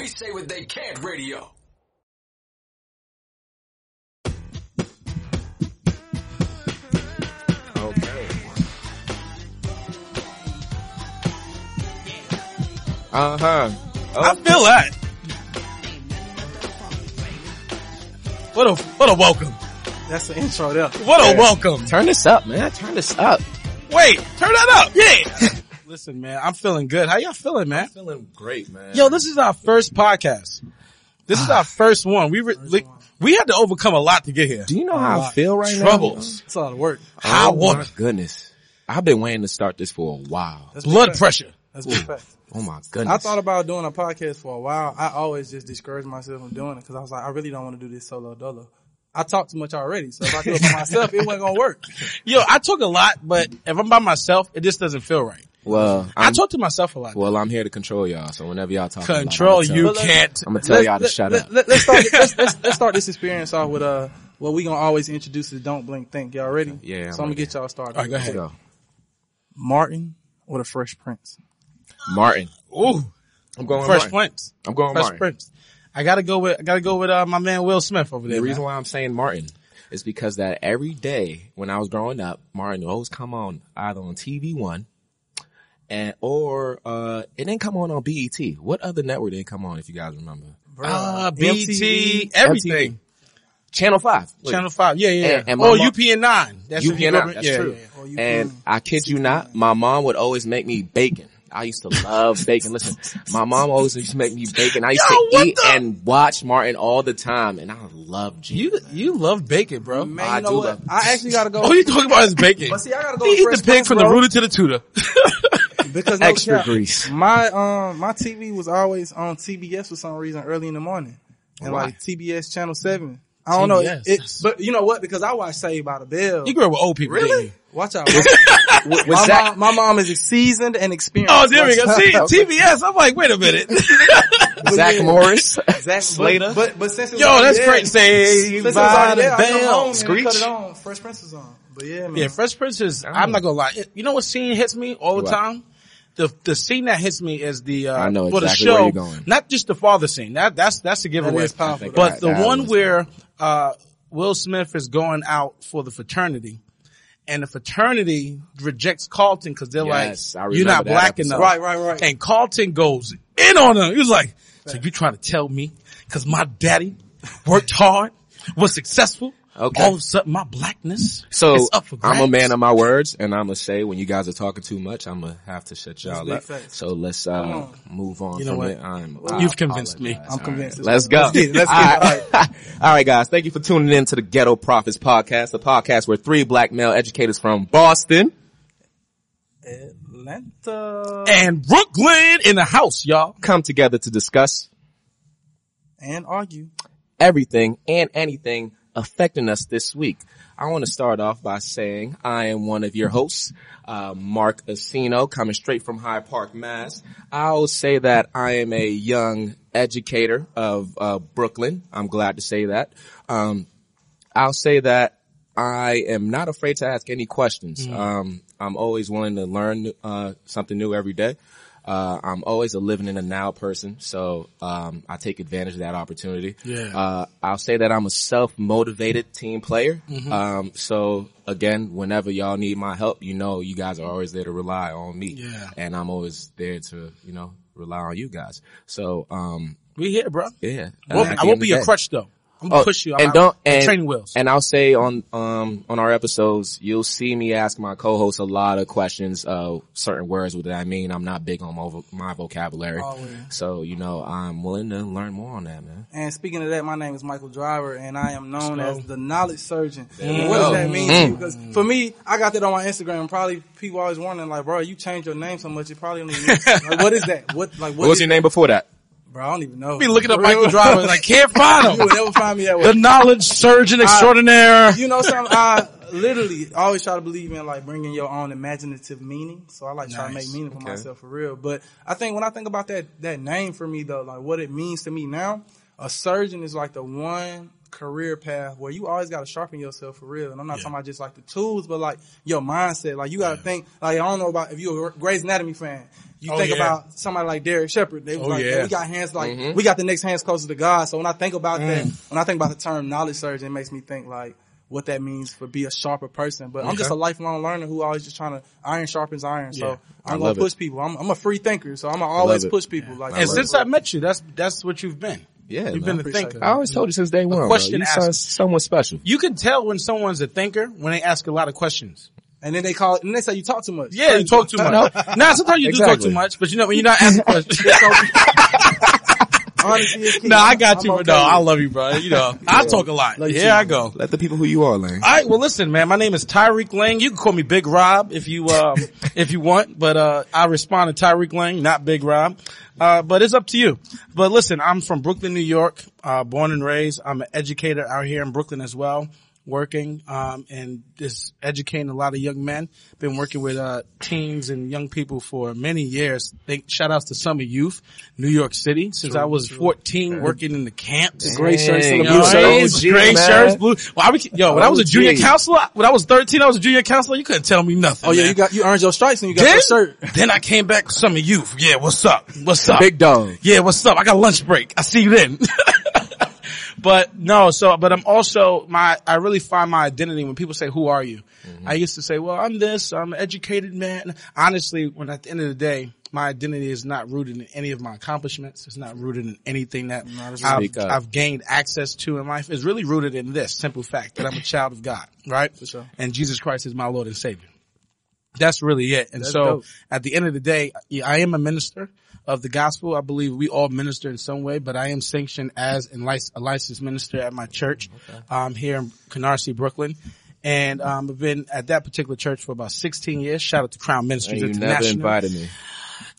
We say what they can't radio. Okay. Uh huh. I feel that. What a what a welcome. That's the intro there. What a welcome. Turn this up, man. Turn this up. Wait, turn that up. Yeah. Listen, man, I'm feeling good. How y'all feeling, man? Feeling great, man. Yo, this is our first podcast. This is our ah. first one. We re- li- we had to overcome a lot to get here. do you know how I feel right now? Troubles. It's a lot of work. now? High oh water. goodness. I've been waiting to start this for a while. That's Blood fact. pressure. That's big fact. Oh my goodness. I thought about doing a podcast for a while. I always just discouraged myself from doing it because I was like, I really don't want to do this solo dolo. I talk too much already, so if I do it by myself, it wasn't gonna work. Yo, I talk a lot, but if I'm by myself, it just doesn't feel right. Well, i I'm, talk to myself a lot. well, I'm here to control y'all. So whenever y'all talk, about Control I'm you tell- can't. I'm gonna tell y'all to shut let, up. Let, us start. Let's, let's, let's start this experience off with uh, what we gonna always introduce is don't blink, think. Y'all ready? Yeah, I'm So I'm gonna get y'all started. All right, go Let's ahead. go. Martin or the Fresh Prince? Martin. Ooh, I'm going Fresh Martin. Prince. I'm going Fresh Martin. Prince. I gotta go with I gotta go with uh, my man Will Smith over there. The man. reason why I'm saying Martin is because that every day when I was growing up, Martin would always come on either on TV One and or uh it didn't come on on BET. What other network did it come on if you guys remember? Ah, MTV, BT, everything. Channel Five. Look, Channel Five, yeah, yeah. And- and oh, mom- UPN nine. That's if you UPN, grew up- that's yeah, true. yeah. Oh, And I kid you not, my mom would always make me bacon. I used to love bacon. Listen, my mom always used to make me bacon. I used Yo, to eat the- and watch Martin all the time, and I love G. You you love bacon, bro. Man, I you know do what? love- I actually gotta go. All you talking about is bacon. But see, I gotta go. He eat the pig Prince, from the bro. rooter to the tutor. because no Extra cap, grease. My um my TV was always on TBS for some reason early in the morning, and Why? like TBS Channel Seven. I don't know, TBS. it, but you know what? Because I watch Saved by the Bell. you grew up with old people. didn't you? Watch out. Was my, mom, my mom is seasoned and experienced. Oh, there we go. See. TBS. I'm like, wait a minute. Zach yeah. Morris? Zach Slater. But, but, but since it was Yo, already that's there- crazy. Say Since it was by the there, I come home bell. and Screech? cut it on. Fresh Prince is on. But yeah, man. Yeah, Fresh Prince is, I'm not gonna lie. You know what scene hits me all the What? time? The, the scene that hits me is the, uh, I know for the show, where you're going. not just the father scene. That, that's, that's a giveaway. is powerful. But that- the that one where, uh, Will Smith is going out for the fraternity and the fraternity rejects Carlton because they're Yes, like, you're not black episode. enough. Right, right, right. And Carlton goes in on him. He was like, so you trying to tell me because my daddy worked hard, was successful, Okay. all of a sudden my blackness So is up for grabs. I'm a man of my words, and I'm gonna say when you guys are talking too much, I'm gonna have to shut y'all big up. facts. So let's uh on. move on You know from what? it. I'm, You've I convinced me. I'm All convinced. right, Let's go. Let's get it. Let's All get it. right. All right, guys. Thank you for tuning in to the Ghetto Prophets podcast, the podcast where three black male educators from Boston Atlanta and Brooklyn in the house, y'all. come together to discuss and argue. everything and anything affecting us this week. I want to start off by saying I am one of your hosts, uh, Mark Accino, coming straight from Hyde Park, Mass. I'll say that I am a young educator of uh, Brooklyn. I'm glad to say that. Um, I'll say that I am not afraid to ask any questions. Um, I'm always willing to learn uh, something new every day. Uh, I'm always a living in the now person, so um, I take advantage of that opportunity. Yeah. Uh, I'll say that I'm a self-motivated team player. Um, so again, whenever y'all need my help, you know, you guys are always there to rely on me, Yeah. and I'm always there to, you know, rely on you guys. So um, We here, bro. yeah, I won't, I won't be a crutch though. I'm gonna Oh, push you. I'm and don't I'm and, training wheels. And I'll say on um on our episodes, you'll see me ask my co-host a lot of questions of certain words that I mean. I'm not big on my, vo- my vocabulary, Oh, yeah. so you know I'm willing to learn more on that, man. And speaking of that, my name is Mikal Driver, and I am known Slow. as the knowledge surgeon. you what does that mean Mm. to you? Because for me, I got that on my Instagram. Probably people always wondering, like, bro, you changed your name so much, it probably don't even. like, what is that? What like What was is your name before that? Bro, I don't even know. be looking up Mikal Driver like can't find him. you would never find me that way. the knowledge surgeon extraordinaire. You know something? I literally always try to believe in like bringing your own imaginative meaning. So I like try to make meaning for Okay. myself for real. But I think when I think about that that name for me though, like what it means to me now, a surgeon is like the one career path where you always got to sharpen yourself for real. And I'm not Yeah. talking about just like the tools, but like your mindset. Like you got to think. Like I don't know about if you're a Grey's Anatomy fan. You Oh, think yeah. about somebody like Derek Shepherd. They was Oh, like, yeah. we got hands like mm-hmm. we got the next hands closer to God. So when I think about that, mm. when I think about the term knowledge surgeon, it makes me think like what that means for be a sharper person. But I'm just a lifelong learner who always just trying to iron sharpens iron. Yeah. So I I'm gonna love it. push people. I'm, I'm a free thinker, so I'm gonna always push people. Like And love since I met you, that's that's what you've been. Yeah, you've man. been a thinker. that. I always told you since day one, bro. question You asker. someone special. You can tell when someone's a thinker when they ask a lot of questions. And then they call it, and they say you talk too much. Yeah, you talk too much. Nah, sometimes you do talk too much, but you know when you're not asking questions. Honesty is nah, I got I'm you, okay but no, I love you, bro. You know, I talk a lot. Love Here too. I go. Let the people who you are, Laing. All right, well listen, man, my name is Tyrek Laing. You can call me Big Rob if you, um, if you want, but, uh, I respond to Tyrek Laing, not Big Rob. Uh, but it's up to you. But listen, I'm from Brooklyn, New York, uh, born and raised. I'm an educator out here in Brooklyn as well, working, um, and just educating a lot of young men. Been working with, uh, teens and young people for many years. Think, shout outs to Summer Youth, New York City, since I was 14 working in the camps. Gray shirts and blue shirts. Gray shirts, blue. Well, I was, yo, when I was a junior counselor, when I was 13, I was a junior counselor. You couldn't tell me nothing. Oh yeah, man. you got you earned your stripes and you got then, your shirt. then I came back with some of youth. Yeah, what's up? What's up? Big dog. Yeah, what's up? I got lunch break. I see you then. but no, so, but I'm also, my, I really find my identity when people say, who are you? Mm-hmm. I used to say, well, I'm this, I'm an educated man. Honestly, when at the end of the day, my identity is not rooted in any of my accomplishments. It's not rooted in anything that I've. I've gained access to in life. It's really rooted in this simple fact that I'm a child of God, right? sure. And Jesus Christ is my Lord and Savior. That's really it. And That's so dope. at the end of the day, I am a minister of the gospel. I believe we all minister in some way, but I am sanctioned as a lic- a licensed minister at my church, um, here in Canarsie, Brooklyn. And, um, I've been at that particular church for about 16 years. Shout out to Crown Ministries you never invited me.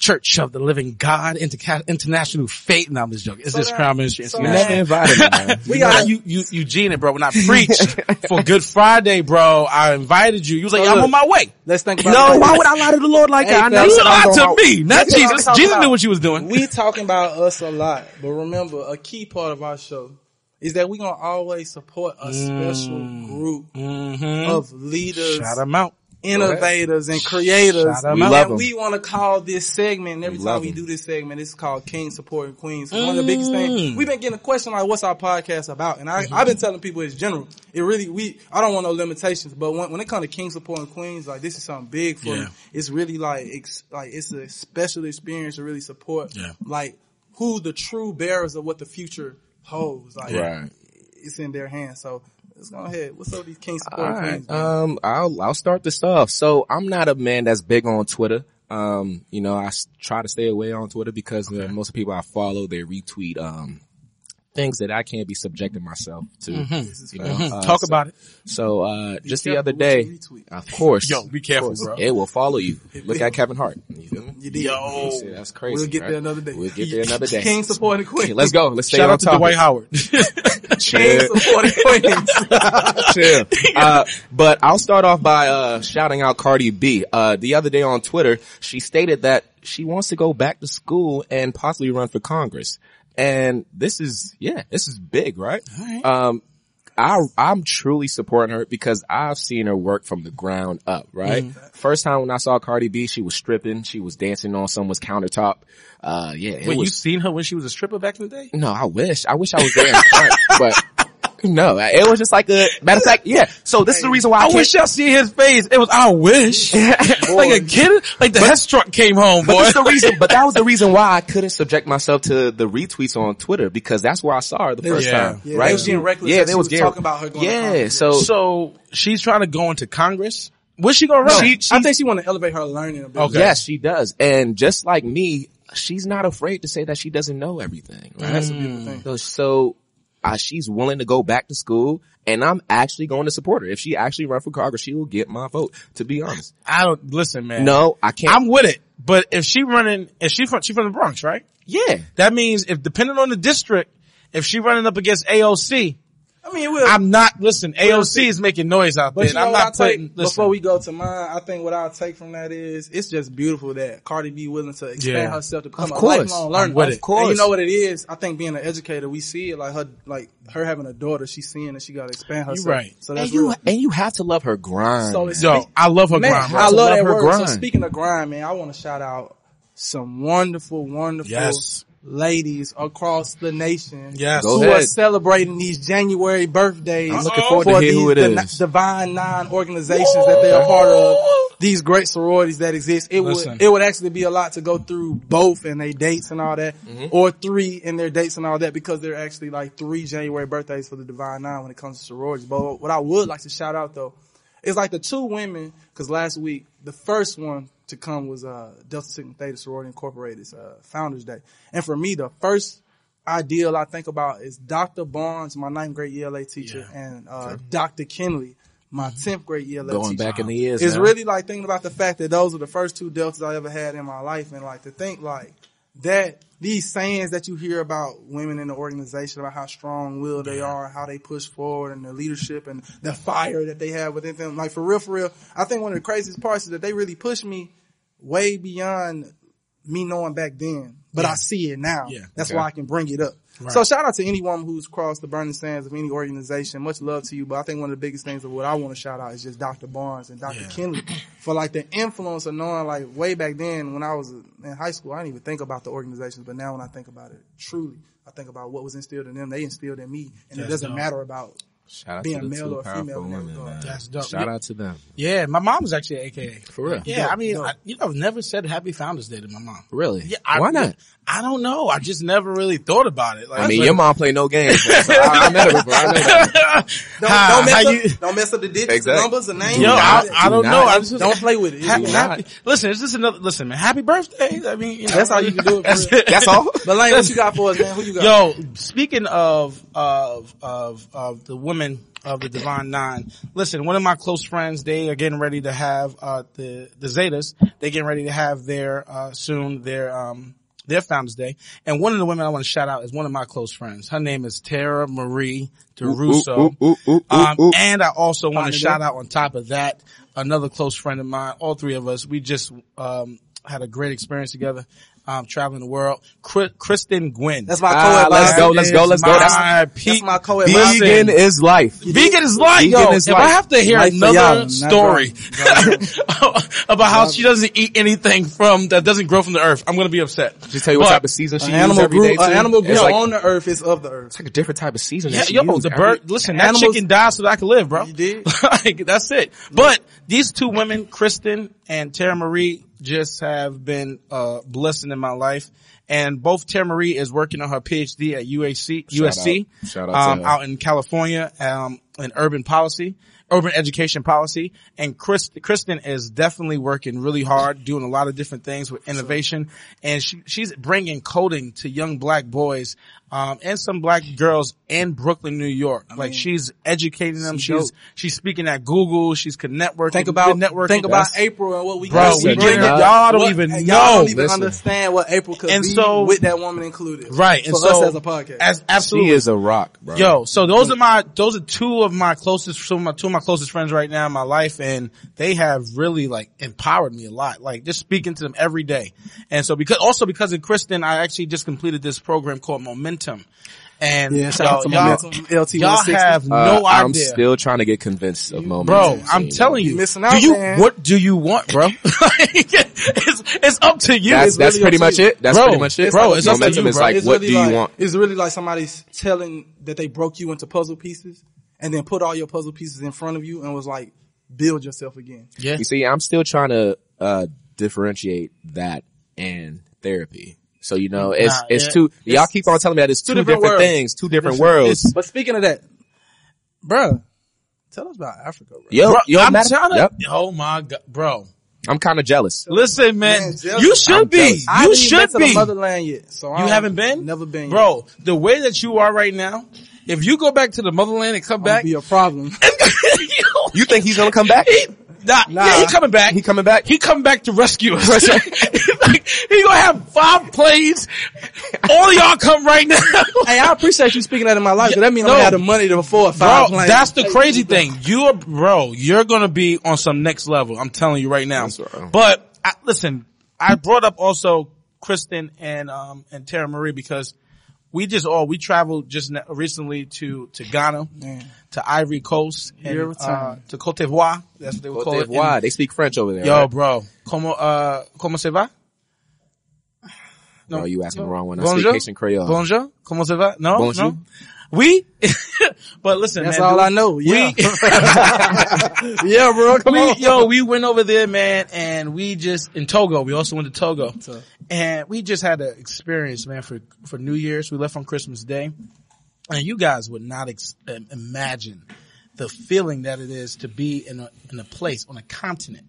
Church of the Living God, Interca- International Faith. No, I'm just joking. It's So this Crown Ministry so You International. never invited me, man. We We got- got you, you, Eugene, bro. When I preached for Good Friday, bro, I invited you. You was like, So I'm look, on my way. Let's think about No, it. why would I lie to the Lord like Hey, that? I know You said I lied on to me, not That's Jesus. Jesus about. knew what you was doing. We talking about us a lot, but remember a key part of our show is that we're gonna always support a special group mm-hmm. of leaders, Shout them out. Innovators, and creators. Shout 'em We out. love and 'em. we want to call this segment. And every We time we do this segment, it's called King Supporting Queens. One of the biggest Mm. things we've been getting a question like, "What's our podcast about?" And I, I've been telling people it's general. It really we I don't want no limitations, but when, when it comes to King Supporting Queens, like this is something big for Yeah. me. It's really like it's like it's a special experience to really support Yeah. like who the true bearers of what the future holds. Like Right. it's in their hands. So let's go ahead. What's up with these King All Supporting right. Queens? Um, I'll I'll start this off. So I'm not a man that's big on Twitter. Um, you know, I s- try to stay away on Twitter because uh, most of the people I follow they retweet um things that I can't be subjecting myself to. You know, Mhm. Uh, Talk so- about it. So uh, just the other day, of course, Yo, be careful, course, bro. It will follow you. Look at Kevin Hart. You feel me? You did. Yo. You see, that's crazy. We'll get right? there another day. We'll get there another day. King Supporting Queens. Okay, let's go. Let's stay Shout on out to topic. Dwight Howard. King Chill. Supporting Queens. Chill. Uh, but I'll start off by uh, shouting out Cardi B. Uh, the other day on Twitter, she stated that she wants to go back to school and possibly run for Congress. And this is, yeah, this is big, right? Um, I, I'm truly supporting her because I've seen her work from the ground up, right? First time when I saw Cardi B, she was stripping, she was dancing on someone's countertop. Uh, yeah, it Wait, you seen her when she was a stripper back in the day? no, I wish. I wish I was there in front, but no, it was just like a matter of fact. Yeah. So this is the reason why I, I wish y'all see his face. It was, I wish. like a kid, like the Hess truck came home, But boy. that's the reason. But that was the reason why I couldn't subject myself to the retweets on Twitter because that's where I saw her the first Yeah. time. Yeah, right? they was being reckless Yeah, that they was was getting- talking about her going Yeah. Congress. So, so she's trying to go into Congress. What's she gonna run? She- she- I think she want to elevate her learning a bit. Okay. yes, she does. And just like me, she's not afraid to say that she doesn't know everything. Right? That's a beautiful thing. So, so uh, she's willing to go back to school, and I'm actually going to support her. If she actually run for Congress, she will get my vote. To be honest, I don't listen, man. no, I can't. I'm with it. But if she running, if she from she from the Bronx, right? yeah, That means if depending on the district, if she running up against AOC, I mean, we'll, I'm not listen. AOC is making noise out But there. you know I'm what not I putting. take, Listen, before we go to mine, I think what I'll take from that is, it's just beautiful that Cardi B willing to expand Yeah. herself to become Of a course. lifelong learner. with Of it. course. And you know what it is? I think being an educator, we see it like her, like her having a daughter, she's seeing that she got to expand herself. You're right. So and that's you real. and you have to love her grind. So it's- yo, I love her Man, grind. bro. I to love love that her word. grind. So speaking of grind, man, I want to shout out some wonderful, wonderful Yes. Ladies across the nation. Yes. Who ahead. are celebrating these January birthdays. I'm looking forward to for hear who it these is. divine nine organizations that they are part of. These great sororities that exist. It Listen. would it would actually be a lot to go through both and their dates and all that, Mm-hmm. or three in their dates and all that because they're actually like three January birthdays for the divine nine when it comes to sororities. But what I would like to shout out though is like the two women because last week the first one to come was uh Delta Sigma Theta Sorority Incorporated's uh, Founders Day, and for me the first ideal I think about is Dr. Barnes, my ninth grade ELA teacher, and uh, Dr. Kinley, my tenth grade ELA teacher. Going teacher. back in the years. It's man. really like thinking about the fact that those are the first two deltas I ever had in my life, and like to think like that these sayings that you hear about women in the organization about how strong willed they are, how they push forward, and their leadership and the fire that they have within them. Like for real, for real, I think one of the craziest parts is that they really push me way beyond me knowing back then, but I see it now. Yeah. That's Okay. why I can bring it up. So shout out to anyone who's crossed the burning sands of any organization. Much love to you. But I think one of the biggest things of what I want to shout out is just Dr. Barnes and Dr. Yeah. Kinley for like the influence of knowing like way back then when I was in high school, I didn't even think about the organizations. But now when I think about it, truly, I think about what was instilled in them. They instilled in me. And it doesn't dope. matter about Shout out being to the male two or powerful female in that women, regard. That's dope. Shout out to them. Yeah, my mom was actually an AKA. For real. Yeah, I mean, I, you know, I've never said Happy Founders Day to my mom. Really? Yeah, I, Why not? I don't know. I just never really thought about it. Like, I mean, like- your mom play no games. man, so I, I met her before. I know that. Don't, How- don't, mess up, you- don't mess up the digits, Exactly. the numbers, the names. Yo, Do I, I don't do know. I just don't play with it. Happy, happy, listen, it's just another, listen, man, happy birthday. I mean, you know, That's all you can do That's. That's all? But Laing, what you got for us, man? Who you got? Yo, speaking of, of, of, of the women of the Divine Nine, listen, one of my close friends, they are getting ready to have, uh, the, the Zetas, They're getting ready to have their, uh, soon their, um, their Founders Day. And one of the women I want to shout out is one of my close friends. Her name is Tara Marie DeRusso. Ooh, ooh, ooh, ooh, Um, ooh. and I also want to shout out on top of that, another close friend of mine, all three of us, we just, um, had a great experience together, um, traveling the world. Kristen Gwynn. That's my Ah, co-ed. let's go, let's go, let's go. That's, my That's my co-ed. Listen, vegan is life. Vegan is life, Vegan yo. is if life. I have to hear Life another not story about how she doesn't eat anything from that doesn't grow from the earth, I'm gonna be upset. Just tell you what But- type of season she An uses every grew, day. an animal grew like, on the earth is of the earth. it's like a different type of season. Yeah, that she yo, uses the bird. Listen, that Animals- chicken died so that I could live, bro. You did? like that's it. But these two women, Kristen and Tara Marie, just have been uh blessing in my life. And both Tara Marie is working on her PhD at UAC, Shout USC, out. Shout out um, her. out in California, um, in urban policy, urban education policy. And Chris, Kristen is definitely working really hard, doing a lot of different things with innovation. And she, she's bringing coding to young black boys, um, and some black girls in Brooklyn, New York. like she's educating them. she She's, dope. she's speaking at Google. She's con- networking. Think about networking. think about April and what we Bro, can we bring it. y'all- Y'all don't what- even y'all know. don't even Listen. understand what April could And be so- with that woman included. Right. And For so, us as a podcast. As, She absolutely. is a rock, bro. Yo, so those are my, those are two of my closest, some of my, two of my closest friends right now in my life and they have really like empowered me a lot, like just speaking to them every day. And so because, also because of Kristen, I actually just completed this program called Momentum. And Yeah, shout out to y'all, LT y'all 160. have Uh, no I'm idea. still trying to get convinced of moments. Bro, I'm telling you, missing out, do out, you, man. what do you want, bro? It's, it's up to you. That's, that's really pretty much you. it. That's Bro, pretty much it. bro, it's up to Momentum you, is like, It's what really do you like, want? It's really like somebody's telling that they broke you into puzzle pieces and then put all your puzzle pieces in front of you and was like, build yourself again. yeah. You see, I'm still trying to uh differentiate that and therapy. So you know, it's Nah, it's yeah. two. y'all keep on telling me that it's two, two different, different things, two different worlds. But speaking of that, bruh, tell us about Africa, bro. Yo, Bro, yo, I'm matter- trying to, yep. oh my god, bro. I'm kind of jealous. Listen, man, Man, jealous. you should I'm be. jealous. I You haven't even should been to be. the motherland yet. So You haven't been? Never been, yet. Bro, the way that you are right now, if you go back to the motherland and come That'd back, be a problem. You think he's gonna come back? he, nah, Nah. yeah, he coming back. He coming back? He coming back to rescue us. like, he gonna have five planes. All of y'all come right now. hey, I appreciate you speaking that in my life. 'cause that means No. I'm have the money to afford Bro, five planes. that's the crazy thing. You are, bro, you're gonna be on some next level. I'm telling you right now. That's right. But I, listen, I brought up also Kristen and, um, and Tara Marie because we just all, we traveled just recently to, to Ghana, Man. to Ivory Coast, and, uh, to Cote d'Ivoire. That's what they would Cote call it. d'Ivoire. And- They speak French over there. Yo, right? bro, como, uh, como se va? No, you asking the wrong one. I Bonjour? speak Haitian Creole. Bonjour. Comment ça va? No, Bonjour. no. Oui. but listen, That's man, all dude, I know. Yeah. We, yeah, bro. Come we, on. yo, we went over there, man, and we just, in Togo, we also went to Togo. And we just had an experience, man, for, for New Year's. We left on Christmas Day. And you guys would not ex- imagine the feeling that it is to be in a, in a place on a continent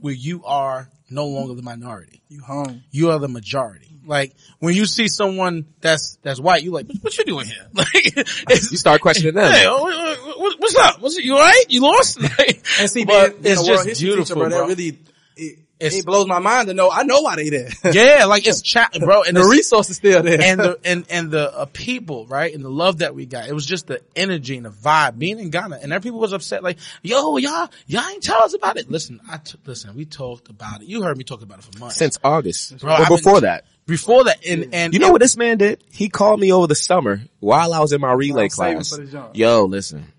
where you are no longer the minority. You home. You are the majority. Like when you see someone that's, that's white, you like, what, what you doing here? Like, You start questioning them. Hey, what- what- what- what's up? What's it? You alright? You lost? Like, And see, but being, it's being a world just beautiful, teacher, bro, bro. That really, it, it blows my mind to know. I know why they there. yeah, like it's chat, bro. And the it's- resource is still there. and the and and the uh, people, right, and the love that we got. It was just the energy and the vibe. Being in Ghana, and there people was upset, like, "Yo, y'all, y'all ain't tell us about it." Listen, I t- listen. We talked about it. You heard me talk about it for months. Since August. Bro, But I've been- before that. Before that, and and You know what this man did? He called me over the summer while I was in my relay I'm class. for the jump. Yo, listen.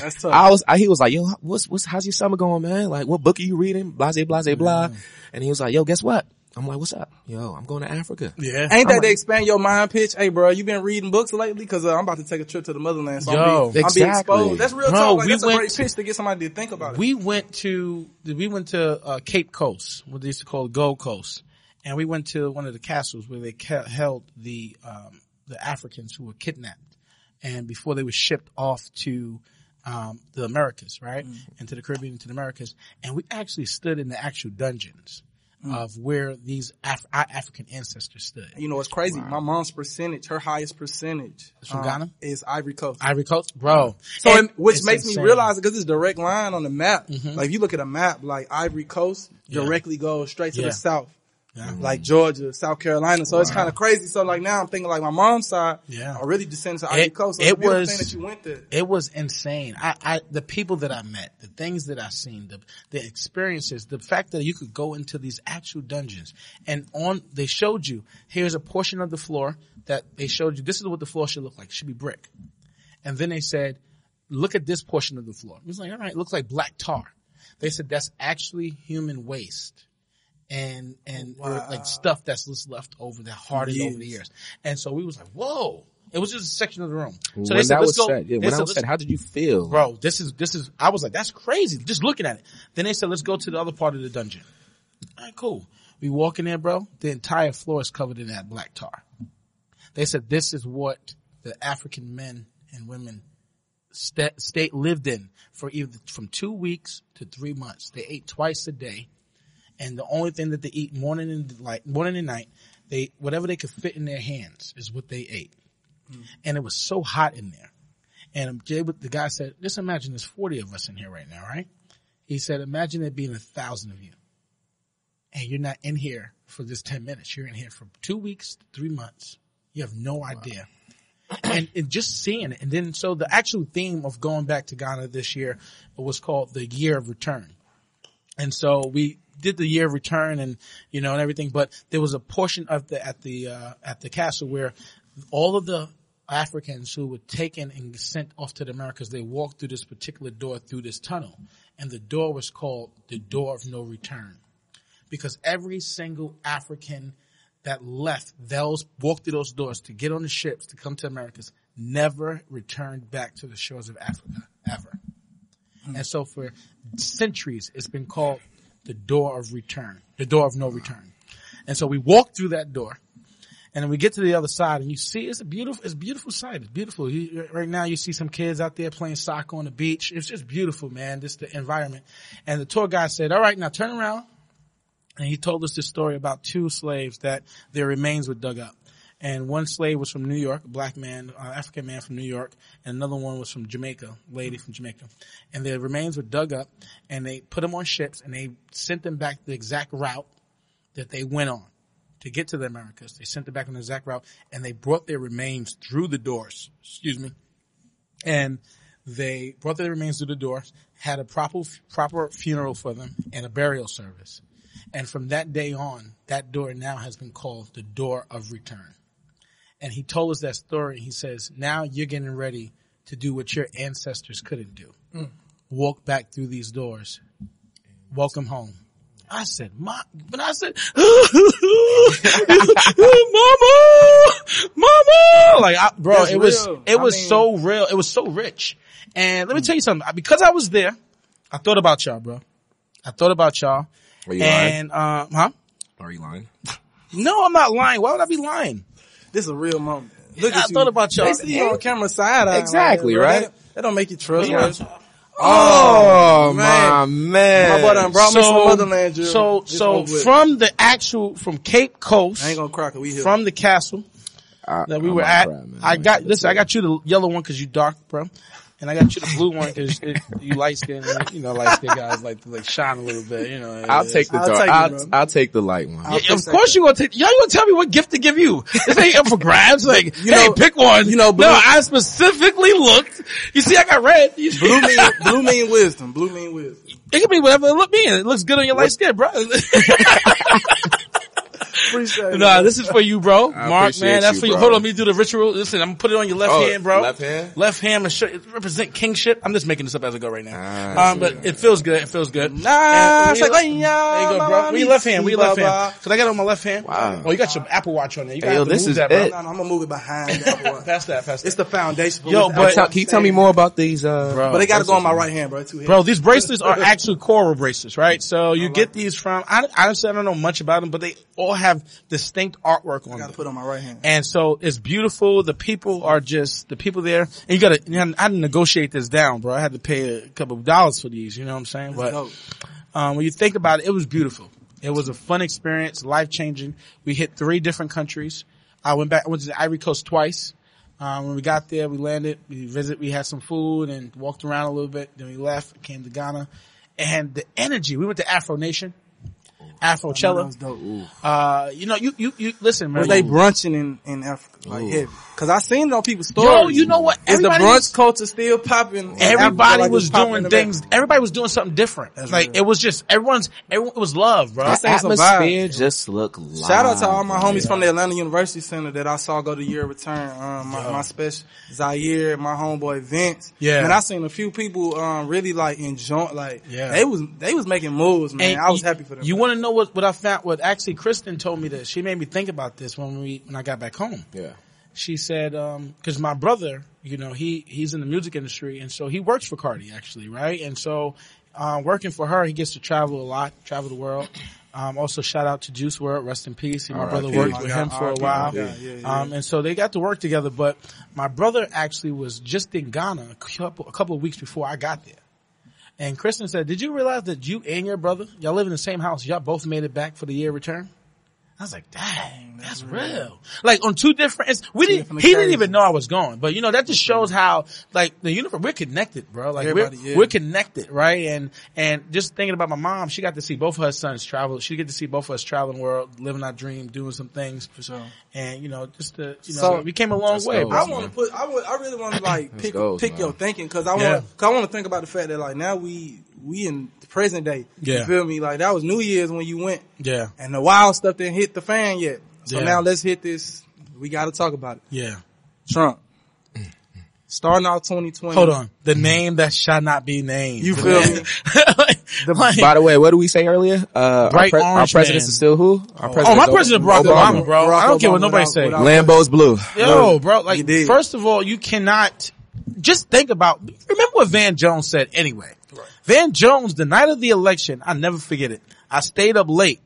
That's tough. I was, I, he was like, yo, what's, what's, how's your summer going, man? Like, what book are you reading? Blase, blase, blah. And he was like, yo, guess what? I'm like, what's up? Yo, I'm going to Africa. Yeah, Ain't that I'm they like- expand your mind pitch? Hey, bro, you been reading books lately? Cause uh, I'm about to take a trip to the motherland. So Yo, I'm, being, I'm being exactly. exposed. That's real Bro, talk. Like, we that's a great to- pitch to get somebody to think about it. we went to we went to uh, Cape Coast, what they used to call Gold Coast, and we went to one of the castles where they ca- held the um, the Africans who were kidnapped, and before they were shipped off to um, the Americas, right, into the Caribbean, into the Americas, and we actually stood in the actual dungeons of where these Af- our African ancestors stood. you know, it's crazy. My mom's percentage, her highest percentage Is from um, Ghana? is Ivory Coast. Ivory Coast, bro. So, And it, which makes insane. me realize because it's a direct line on the map. Like if you look at a map, like Ivory Coast directly goes straight to Yeah. the south. Yeah. Mm-hmm. Like Georgia, South Carolina. So it's kind of crazy. So like now I'm thinking like my mom's side Yeah. are really descendants of Ivory It- Coast. So it it's a beautiful was- that you went there. It was insane. I, I, the people that I met, the things that I seen, the, the experiences, the fact that you could go into these actual dungeons and on, they showed you, here's a portion of the floor that they showed you, this is what the floor should look like. It should be brick. And then they said, look at this portion of the floor. It was like, all right, it looks like black tar. They said that's actually human waste. And, and oh, or, like stuff that's just left over that hardened over the years. And so we was like, whoa. It was just a section of the room. So when they said, that was go. yeah, when said, that was said, how did you feel? bro, this is, this is, I was like, that's crazy. Just looking at it. Then they said, let's go to the other part of the dungeon. All right, cool. We walk in there, bro. The entire floor is covered in that black tar. They said this is what the African men and women sta state lived in for either from two weeks to three months. They ate twice a day. And the only thing that they eat morning and like morning and night, they, whatever they could fit in their hands is what they ate. Hmm. And it was so hot in there. And Jay, the guy said, just imagine there's 40 of us in here right now, right? He said, imagine there being a thousand of you. And you're not in here for just 10 minutes. You're in here for two weeks, three months. You have no idea. And, and just seeing it. And then, so the actual theme of going back to Ghana this year was called the year of return. And so we did the year of return and, you know, and everything, but there was a portion of the, at the, uh, at the castle where all of the Africans who were taken and sent off to the Americas, they walked through this particular door through this tunnel. And the door was called the door of no return. Because every single African that left those, walked through those doors to get on the ships to come to Americas never returned back to the shores of Africa, ever. Mm-hmm. And so for centuries, it's been called the door of return, the door of no return. And so we walk through that door and then we get to the other side and you see it's a beautiful, it's a beautiful sight. It's beautiful. You, right now you see some kids out there playing soccer on the beach. It's just beautiful, man. Just the environment. And the tour guide said, all right, now turn around. And he told us this story about two slaves that their remains were dug up. And one slave was from New York, a black man, uh, African man from New York, and another one was from Jamaica, lady from Jamaica. And their remains were dug up and they put them on ships and they sent them back the exact route that they went on to get to the Americas. They sent them back on the exact route and they brought their remains through the doors, excuse me. And they brought their remains through the doors, had a proper, proper funeral for them and a burial service. And from that day on, that door now has been called the door of return. And he told us that story. He says, now you're getting ready to do what your ancestors couldn't do. Mm. Walk back through these doors. Welcome home. I said, my, but I said, mama, mama, like, I, bro, That's it real. was, it I was mean, so real. It was so rich. And let me tell you something, because I was there, I thought about y'all, bro. I thought about y'all. Are you and, lying? Uh, huh? Are you lying? No, I'm not lying. Why would I be lying? This is a real moment. Look I at you. thought about y'all. They see you on camera side eye. Exactly, like, right? That, that don't make you trust. Yeah. me. Oh, oh man. my man. My boy done brought me some motherland jewelry. so, It's so from the actual, from Cape Coast, I ain't gonna cry 'cause we here. from the castle I, that we I were at, cry. I got, listen, I got you the yellow one cause you dark, bro. And I got you the blue one cause you light skin, you know, light skin guys like to like shine a little bit, you know. I'll take the I'll dark. take I'll, bro. I'll take the light one. Yeah, of course you gonna take, y'all gonna tell me what gift to give you. This ain't up for grabs. Like, You hey, know- pick one. you know, blue- no, I specifically looked. You see, I got red. You- blue mean blue mean wisdom. Blue mean wisdom. It can be whatever it look mean. It looks good on your light skin, bro. Appreciate it. nah, this is for you, bro. I Mark, appreciate man, that's you, for you. bro. Hold on, let me do the ritual. Listen, I'm gonna put it on your left Oh, hand, bro. left hand? Left hand, and show, represent kingship. I'm just making this up as I go right now. Ah, um, but it feels good. It feels good. Nah, And it's we- like, there you go, bro. We left hand. We left hand. baba. Cause I got it on my left hand. Wow. Oh, you got your Apple Watch on there. You got Hey, yo, to this move is that, bro. it. No, no, I'm gonna move it behind. the Apple Watch. Pass that. Pass that. It's the foundation. Yo, but- can you tell me more about these, uh, Bro. But they got to go on my right hand, bro. It's Too heavy. Bro, these bracelets are actually coral bracelets, right? So you get these from, I, honestly, I don't know much about them, but they all have distinct artwork on I got them. to put on my right hand. And so it's beautiful. The people are just, the people there, and you gotta, you know, I had to negotiate this down, bro. I had to pay a couple of dollars for these, you know what I'm saying? But, um, when you think about it, it was beautiful. It was a fun experience, life changing. We hit three different countries. I went back, I went to the Ivory Coast twice. Um, when we got there, we landed, we visit, we had some food and walked around a little bit. Then we left, came to Ghana, and the energy. We went to Afro Nation, Afro That Cello. was dope. Uh, you know, you you you listen, man. Was they brunching in, in Africa like heavy? Cause I seen it on people's stories. Yo, you know what? Is the Everybody brunch was- culture still popping? Everybody Africa like was doing things. Everybody was doing something different. That's like real. it was just everyone's. Everyone it was love, bro. the atmosphere just look live. Shout out to all my homies man. from the Atlanta University Center that I saw go to year return. Um, my, my special Zaire, my homeboy Vince. Yeah. and I seen a few people um really like enjoy like Yeah. they was they was making moves, man. And I was you- happy for them. You want to know what what I found? What actually Kristen told me that she made me think about this when we when I got back home. Yeah. She said, um, cause my brother, you know, he, he's in the music industry and so he works for Cardi actually, right? And so, uh, working for her, he gets to travel a lot, travel the world. Um, also shout out to Juice WRLD, rest in peace. My brother R.I.P. worked with God, him for a while. Yeah, yeah, yeah. Um, and so they got to work together, but my brother actually was just in Ghana a couple, a couple of weeks before I got there. And Kristen said, did you realize that you and your brother, y'all live in the same house, y'all both made it back for the year return? I was like, dang, that's real. Like on two different, we didn't, he didn't even know I was going, but you know, that just shows how, like, the universe, we're connected, bro. Like, we're, yeah. we're connected, right? And, and just thinking about my mom, she got to see both of her sons travel. She get to see both of us traveling the world, living our dream, doing some things. for sure. And, you know, just to, you know, So- we came a long way, go. I want to put. I would. I really want to like pick goes, pick man. your thinking because I Yeah. want. Cause I want to think about the fact that like now we we in the present day. Yeah. You feel me? Like that was New Year's when you went, Yeah. and the wild stuff didn't hit the fan yet. So Yeah. now let's hit this. We got to talk about it. Yeah. Trump. Starting out 2020. Hold on. The name that shall not be named. You feel me? Like- By the way, what did we say earlier? Uh, Bright our, pre- our president man. is still who? Our oh, my president Barack Obama, bro. Barack I don't care what nobody say. Lambo's blue. Yo, bro, like, You first of all, you cannot, just think about, remember what Van Jones said anyway. Van Jones, the night of the election, I never forget it. I stayed up late.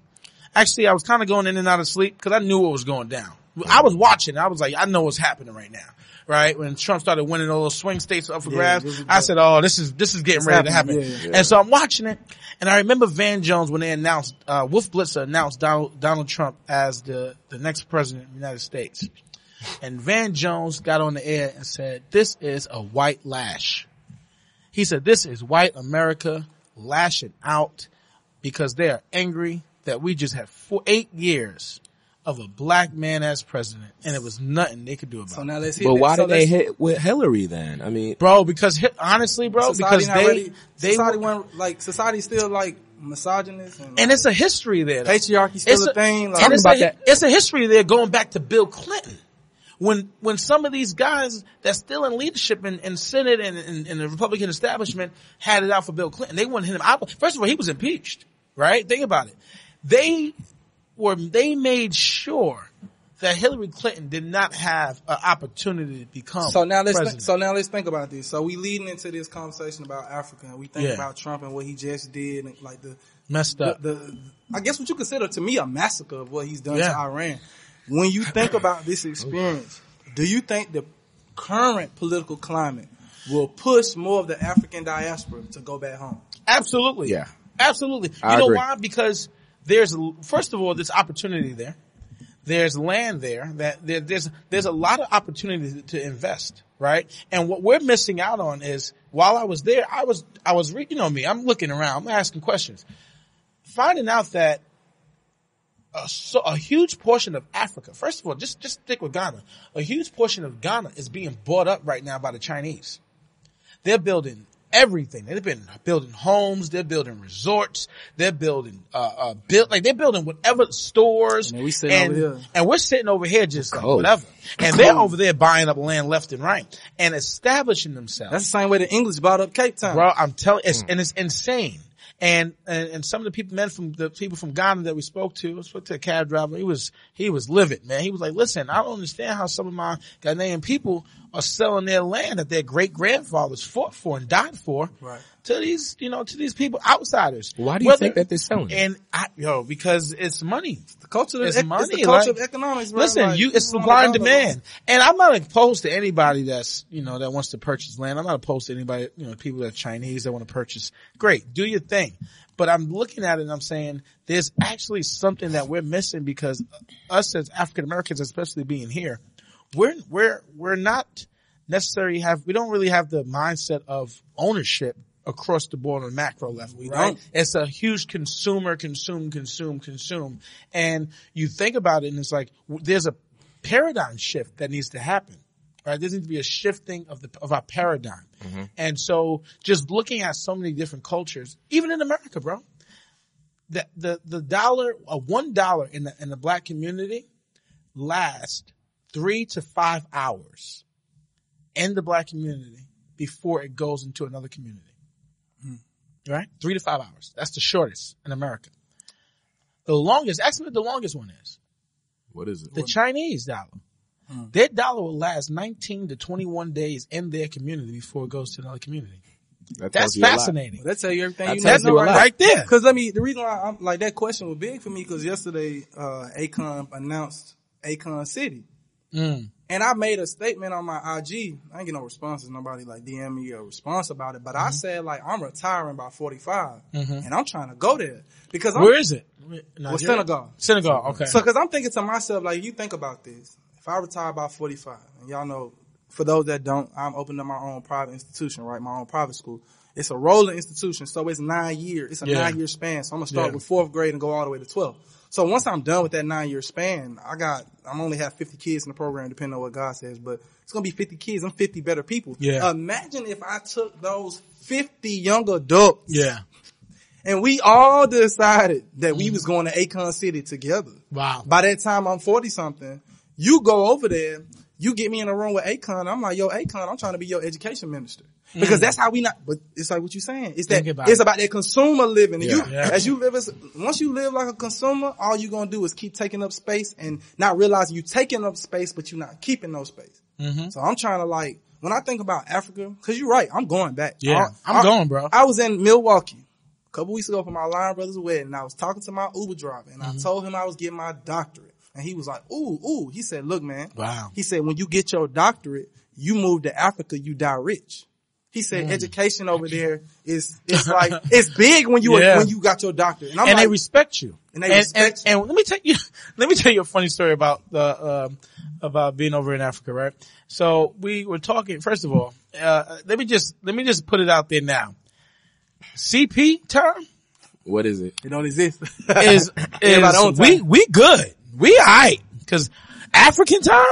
Actually, I was kind of going in and out of sleep because I knew what was going down. I was watching. I was like, I know what's happening right now. Right? When Trump started winning all those swing states up for Yeah, grabs, I said, oh, this is, this is getting It's ready to happen. Yeah, yeah. And so I'm watching it and I remember Van Jones when they announced, uh, Wolf Blitzer announced Donald, Donald Trump as the, the next president of the United States. And Van Jones got on the air and said, this is a white lash. He said, this is white America lashing out because they are angry that we just had four, eight years of a black man as president and it was nothing they could do about So it. now let's hit. But that. why so did they let's- hit with Hillary then? I mean, Bro, because honestly, bro, Society because they, ready- they, society were- went like society still like misogynist and, and it's a history there. though. patriarchy still It's a, thing. Like, and it's about a, that. it's a history there going back to Bill Clinton. When, when some of these guys that's still in leadership in, in Senate and in, in the Republican establishment had it out for Bill Clinton, they wanted him out. First of all, he was impeached, right? Think about it. They were, they made sure that Hillary Clinton did not have an opportunity to become So now let's think, so now let's think about this. So we leading into this conversation about Africa, and we think Yeah. about Trump and what he just did, and like the messed the, up. the I guess what you consider to me a massacre of what he's done Yeah. to Iran. When you think about this experience, do you think the current political climate will push more of the African diaspora to go back home? Absolutely. Yeah. Absolutely. I you know agree. why? Because there's, first of all, there's opportunity there. There's land there that there, there's, there's a lot of opportunity to invest, right? And what we're missing out on is while I was there, I was, I was, re- you know me, I'm looking around, I'm asking questions, finding out that a, so, a huge portion of Africa, first of all, just, just stick with Ghana. A huge portion of Ghana is being bought up right now by the Chinese. They're building everything. They've been building homes. They're building resorts. They're building, uh, uh, build, like they're building whatever stores. And we sitting and, and we're sitting over here just like whatever. And they're over there buying up land left and right and establishing themselves. That's the same way the English bought up Cape Town. Bro, I'm telling, it's, and it's insane. And, and, and some of the people, men from the people from Ghana that we spoke to, I spoke to a cab driver, he was, he was livid, man. He was like, listen, I don't understand how some of my Ghanaian people are selling their land that their great grandfathers fought for and died for Right. to these, you know, to these people, outsiders. Why do you Whether- think that they're selling? And I, yo, because it's money. The culture, It's it's, money, it's the culture like- of economics. Bro. Listen, Like, you, it's people supply and demand. And I'm not opposed to anybody that's, you know, that wants to purchase land. I'm not opposed to anybody, you know, people that are Chinese that want to purchase. Great. Do your thing. But I'm looking at it and I'm saying there's actually something that we're missing because us as African Americans, especially being here, we're, we're, we're not necessarily have, we don't really have the mindset of ownership across the board on a macro level, We right? don't. It's a huge consumer, consume, consume, consume. And you think about it and it's like, there's a paradigm shift that needs to happen. Right? There needs to be a shifting of the, of our paradigm. And so just looking at so many different cultures, even in America, bro, the, the, the dollar, uh, one dollar in the, in the black community lasts three to five hours in the black community before it goes into another community. Right? Three to five hours. That's the shortest in America. The longest, actually what the longest one is. what is it? The Chinese dollar. Their dollar will last 19 to 21 days in their community before it goes to another community. That That's you a lot. fascinating. That tell you everything That you tells need to you a right lot. Right there. Cause let me, the reason why I'm like that question was big for me because yesterday, uh, Akon announced Akon City. Mm. And I made a statement on my IG. I ain't get no responses. Nobody like DM me a response about it. But I said like I'm retiring by 45 and I'm trying to go there because I'm, Where is it? Nigeria? Senegal. Senegal. Okay. So, cause I'm thinking to myself, like, you think about this. If I retire by 45, and y'all know, for those that don't, I'm opening up my own private institution, right? My own private school. It's a rolling institution, so it's nine years. It's a Yeah. nine year span. So I'm gonna start Yeah. with fourth grade and go all the way to 12. So once I'm done with that nine year span, I got, I'm only have 50 kids in the program, depending on what God says, but it's gonna be 50 kids. I'm 50 better people. Yeah. Imagine if I took those 50 young adults yeah. and we all decided that we was going to Akon City together. Wow. By that time I'm 40 something, you go over there, you get me in a room with Akon, I'm like, yo, Akon, I'm trying to be your education minister. Because that's how we not, but it's like what you're saying. It's that, about it's it. about that consumer living. And you, Yeah. as you live as, once you live like a consumer, all you're gonna do is keep taking up space and not realizing you taking up space, but you're not keeping no space. Mm-hmm. So I'm trying to like, when I think about Africa, cause you're right, I'm going back. Yeah. I- I'm I- going, bro. I was in Milwaukee a couple weeks ago for my Lion Brothers wedding. And I was talking to my Uber driver and Mm-hmm. I told him I was getting my doctorate. And he was like, ooh, ooh. He said, look, man. Wow. He said, when you get your doctorate, you move to Africa, you die rich. He said, Mm. education over there is, it's like, it's big when you, Yeah. when you got your doctorate. And I'm and like, they respect you. And they respect and, and let me tell you, let me tell you a funny story about the, um, about being over in Africa, right? So we were talking, first of all, uh, let me just, let me just put it out there now. CP term What is it? it don't exist. is, is we, we good. We alright. Cause African time,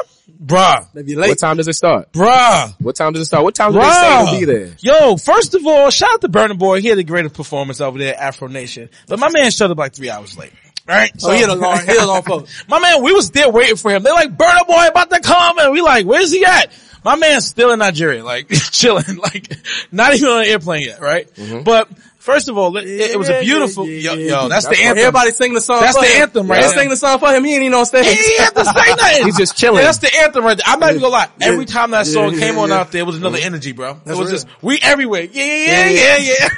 bruh, they be What time does it start? bruh. What time does it start? What time do they say to be there? Yo, first of all, shout out to Burna Boy. He had the greatest performance over there at Afro Nation. But my man showed up like three hours late. Right? So he had a long, he had a long post. My man, we was there waiting for him. They're like, Burna Boy about to come. And we like, where's he at? My man's still in Nigeria, like chilling, like not even on an airplane yet, right? Mm-hmm. But First of all, it, it was a beautiful, yeah, yo, yeah. yo, that's the anthem. Everybody sing the song. That's for the him. anthem right They sing the song for him. He ain't even on stage. He ain't have to say nothing. He's just chilling. Yeah, that's the anthem right there. I'm not even gonna lie. Yeah. Every time that song yeah, came on yeah. out there, it was another energy, bro. That's it was real. just, we everywhere. Yeah, yeah, yeah, Yeah,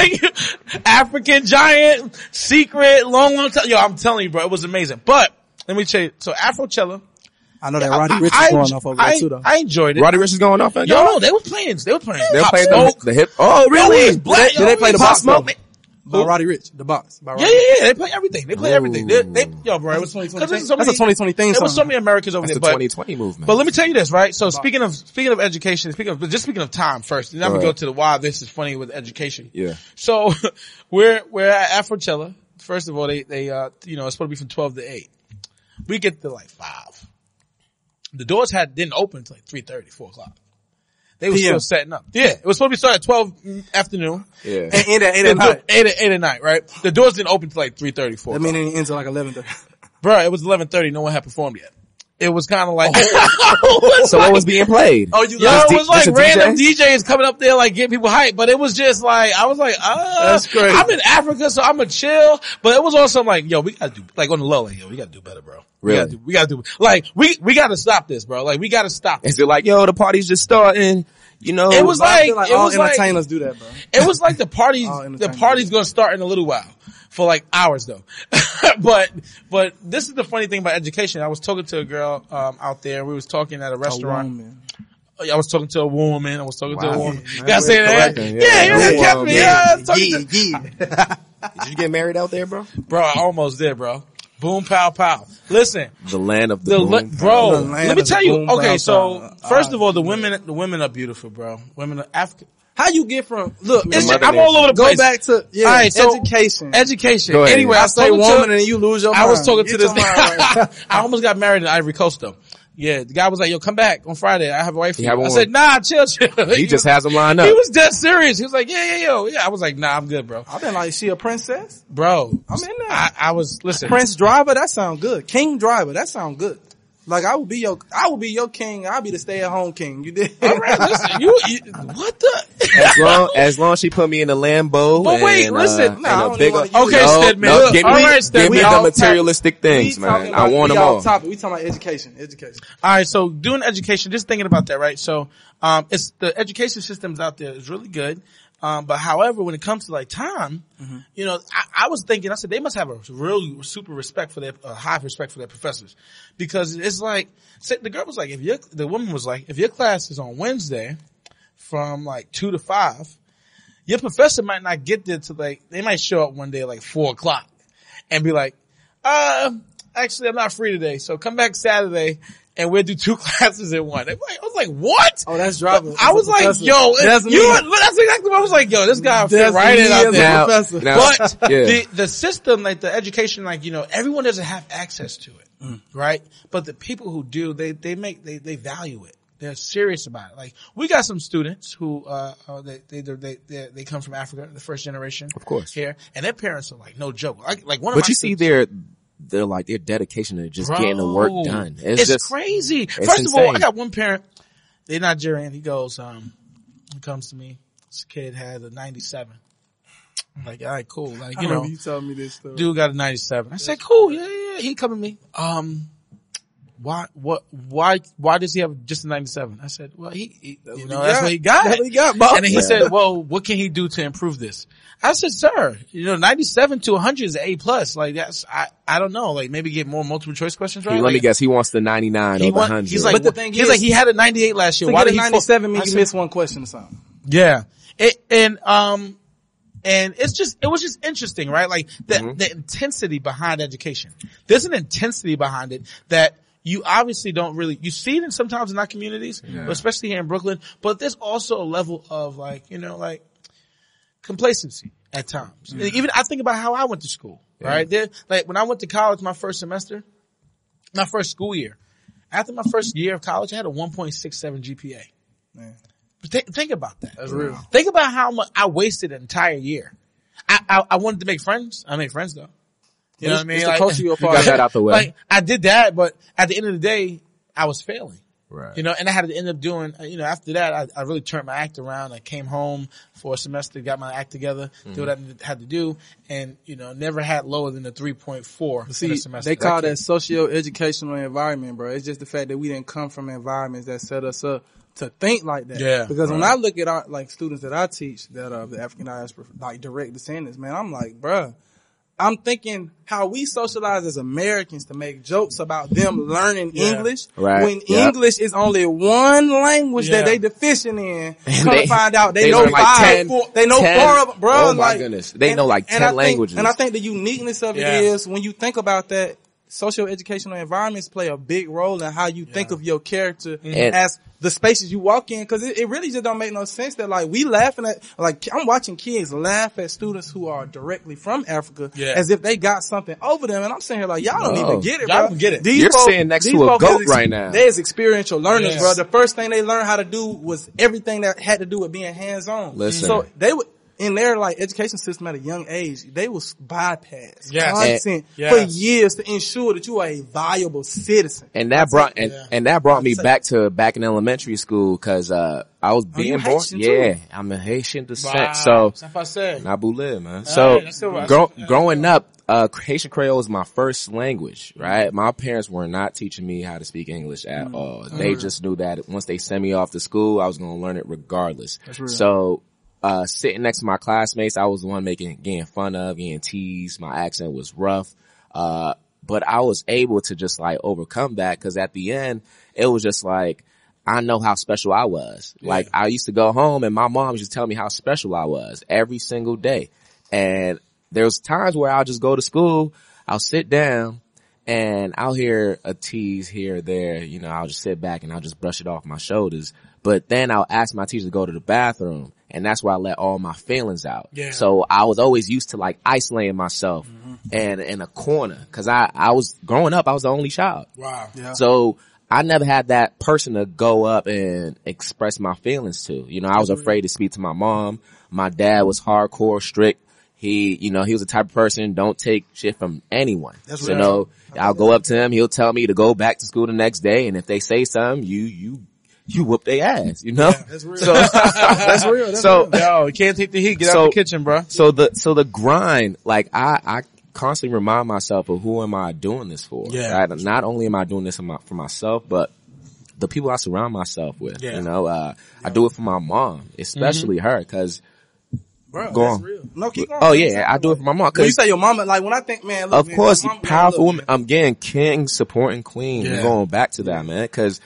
yeah. yeah. African giant, secret, long, long time. Yo, I'm telling you, bro, it was amazing. But, let me tell you, so Afrochella. I know that Roddy Ricch is going off over I, there too though. I enjoyed it. Roddy Ricch is going off. Yo, no, they were playing, they were playing. They were playing play the, Smoke. the hip. Oh, really? Yo, Black, Did they play the Pop box Smoke. though? By Roddy Ricch, the box. By Roddy Yeah, yeah, yeah. They play everything. They play everything. They, they, yo, bro, it was, a 2020 cause there's thing. so That's a 2020 thing There was so many Americans over That's the there, but 2020 movement. But let me tell you this, right? So speaking of speaking of education, speaking of just speaking of time first, and then I'm gonna Go go to the why this is funny with education. Yeah. So we're we're at Afrochella. First of all, they they uh you know it's supposed to be from twelve to eight. We get to like five. The doors had didn't open until like 3.30, 4 o'clock. They were PM. still setting up. Yeah, it was supposed to be started at twelve afternoon. yeah. And end at eight The at night. eight, at, eight at night, right? The doors didn't open till like 3.30, 4 That mean it ends at like eleven thirty. Bro, it was 11.30. No one had performed yet. It was kind of like, so what was being played? Oh, you Yo, Just it D- was like random DJ? DJs coming up there like getting people hyped, but it was just like, I was like, uh, That's. I'm in Africa, so I'm a chill, but it was also like, yo, we gotta do, like on the low, like, yo, we gotta do better, bro. We gotta do, we gotta do, like, we, we gotta stop this, bro. Like, we gotta stop this. Is it like, yo, the party's just starting? You know, It was like, like it all was like, entertainers do that, bro. it was like the party, the party's gonna start in a little while. For like hours though. but, but this is the funny thing about education. I was talking to a girl, um, out there. We was talking at a restaurant. woman. I was talking to a woman. I was talking to a woman. Yeah, Gotta say that. Yeah, yeah. yeah, Yeah. kept me. Yeah. Yeah, I was to- yeah. Did you get married out there, bro? bro, I almost did, bro. Boom, pow, pow. Listen, The land of the, the boom, bro. The land Let me tell you. boom, Okay, pow, so pow. first of all, the women, the women are beautiful, bro. Women are African. How you get from look? It's just, I'm all over the place. Go back to yeah, All right, so- education. Education. Go ahead. Anyway, I I say was woman talking and you lose your I was mind. talking to this. your mind. I almost got married in Ivory Coast though. Yeah, the guy was like, "Yo, come back on Friday. I have a wife for You you." I one? said, "Nah, chill, chill." He just has them lined up. He was dead serious. He was like, "Yeah, yeah, yo, yeah." I was like, "Nah, I'm good, bro." I've been like, she a princess? Bro, I'm in there. I, I was listen. Prince Driver, that sound good. King Driver, that sound good. Like I would be your, I would be your king. I'll be the stay at home king. You did. All right, listen, you, you what the? as long as long as she put me in a Lambo. But wait, and, listen. uh, Nah, I and don't a even wanna Okay, no, Stedman. no, give all me, right, give me We the materialistic We things, talking man. I want we them off all. Topic. We talking about education. Education. All right, so doing education, just thinking about that, right? So, um, it's the education systems out there is really good. Um, but however, when it comes to like time, you know, I, I was thinking, I said they must have a real super respect for their, uh, high respect for their professors because it's like, the girl was like, if your, the woman was like, if your class is on Wednesday from like two to five, your professor might not get there to like, they might show up one day at like four o'clock and be like, uh, actually I'm not free today. So come back Saturday and we'll do two classes in one. I was like, what? Oh, that's Driver. I was like, Professor. yo, That's you, me. that's exactly what I was like, yo, this guy fit right in as out there. Now, professor. now, But yeah. the, the system, like the education, like, you know, everyone doesn't have access to it, Mm. right? But the people who do, they, they make, they, they value it. They're serious about it. Like, we got some students who, uh, they, they, they, they, they come from Africa, the first generation. Of course. Here, and their parents are like, no joke. Like, like one of but my you see students- their, their like their dedication to just getting the work done. It's, It's, just crazy. First of all. I got one parent. They're Nigerian. He goes, um, he comes to me. This kid had a 97. I'm like, all right, cool. Like, I you know, remember you telling me this story. dude got a 97. I said, cool. Yeah, yeah, yeah. He come to me. Um, why, what, why, why does he have just a 97? I said, well, he, he you know, that's what he got. That's what he got, boss. And then he said, well, what can he do to improve this? I said, sir, you know, 97 to 100 is A plus. Like that's, I, I don't know. Like maybe get more multiple choice questions right. Let me guess, he wants the 99 he or the 100. he's like, But the thing he's is- like, he had a 98 last year. Why did a he? 97 mean I you missed one question or something. Yeah. It, and, um, and it's just, it was just interesting, right? Like the, Mm-hmm. the intensity behind education. There's an intensity behind it that you obviously don't really, you see it in sometimes in our communities, especially here in Brooklyn, but there's also a level of like, you know, like complacency at times. Mm-hmm. Even I think about how I went to school, right? There, like when I went to college, my first semester, my first school year, after my first year of college, I had a 1.67 GPA. Man. But thi- think about that. That's real. Think about how much I wasted an entire year. I, I, I wanted to make friends. I made friends though. You know what I mean? It's the Like- culture you're a you got that out the way. Like I did that, but at the end of the day, I was failing. Right. You know, and I had to end up doing, uh, you know, after that, I, I really turned my act around. I came home for a semester, got my act together, did what I had to do, and, you know, never had lower than a 3.4 in a See, semester. they call that socio-educational environment, bro. It's just the fact that we didn't come from environments that set us up to think like that. Yeah, Because when I look at our, like students that I teach that are the African diaspora, like direct descendants, man, I'm like, bruh, I'm thinking how we socialize as Americans to make jokes about them learning Yeah. English Right. when Yep. English is only one language Yeah. that they deficient in. Come they- find out they, they know like five, 10 four- they know 10 four of them, bro. Oh my like, goodness. They know like 10 I think- languages. And I think the uniqueness of Yeah. it is when you think about that, socio-educational environments play a big role in how you think of your character mm-hmm. And- as the spaces you walk in. Cause it, it really just don't make no sense that like we laughing at, like I'm watching kids laugh at students who are directly from Africa Yeah. as if they got something over them. And I'm saying here like, y'all don't No. even get it, Y'all bro. don't get it. These You're folk- sitting next these to a goat is right now. There's experiential learners, Yes. bro. The first thing they learned how to do was everything that had to do with being hands on. Listen. So they would, in their like education system at a young age, they will bypass Yes. content Yes. for years to ensure that you are a viable citizen. And that brought and, Yeah. and that brought me say- back to back in elementary school because uh I was Oh, being born. Haitian too? Yeah, I'm a Haitian descent. Wow. So That's what I said. Nabu man. So right, that's all right. grow, That's- growing up, uh, Haitian Creole was my first language, right? My parents were not teaching me how to speak English at all. They just knew that once they sent me off to school, I was going to learn it regardless. So, uh, sitting next to my classmates, I was the one making, getting fun of, getting teased. My accent was rough. Uh, but I was able to just like overcome that because at the end, it was just like, I know how special I was. Like I used to go home and my mom used to tell me how special I was every single day. And there's times where I'll just go to school, I'll sit down and I'll hear a tease here or there, you know, I'll just sit back and I'll just brush it off my shoulders. But then I'll ask my teacher to go to the bathroom and that's where I let all my feelings out. Yeah. So I was always used to like isolating myself mm-hmm. and in a corner cause I, I was growing up, I was the only child. Wow. Yeah. So I never had that person to go up and express my feelings to. You know, I was mm-hmm. afraid to speak to my mom. My dad was hardcore strict. He, you know, he was the type of person don't take shit from anyone. That's you real. know, I'll go up to him. He'll tell me to go back to school the next day. And if they say something, you, you, you whoop their ass, you know? That's real. So, That's real. That's so, real. Yo, you can't take the heat. Get So- out the kitchen, bro. so the, so the grind, like I, I constantly remind myself of who am I doing this for? Yeah. Right? Not only am I doing this for, my, for myself, but the people I surround myself with, Yeah. you know, uh, I do it for my mom, especially her, cause, Bro, Go that's on. real. No, keep going. oh yeah, I do it for my mom. When you say your mama, like when I think, man, look, of man, course, mama, man, powerful look, woman. I'm getting king supporting queen. Yeah. We're going back to that, man. Cause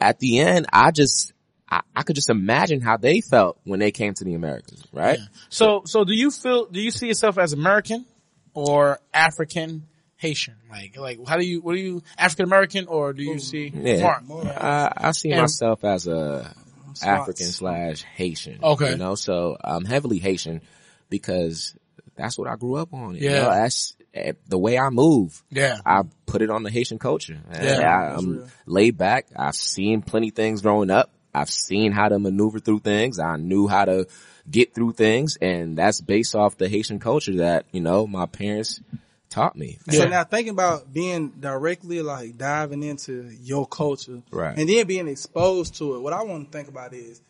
at the end, I just, I, I could just imagine how they felt when they came to the Americas, right? So, so do you feel, do you see yourself as American or African Haitian? Like, like, how do you, what do you, African American or do you see, Yeah. Mark? I, I see And- myself as a Slots. African slash Haitian. Okay. You know, so I'm heavily Haitian because that's what I grew up on. You Yeah. know, that's Eh, the way I move. Yeah. I put it on the Haitian culture. Yeah. I, I'm laid back. I've seen plenty things growing up. I've seen how to maneuver through things. I knew how to get through things and that's based off the Haitian culture that, you know, my parents taught me. So Yeah. now thinking about being directly like diving into your culture, Right. and then being exposed to it. What I want to think about is,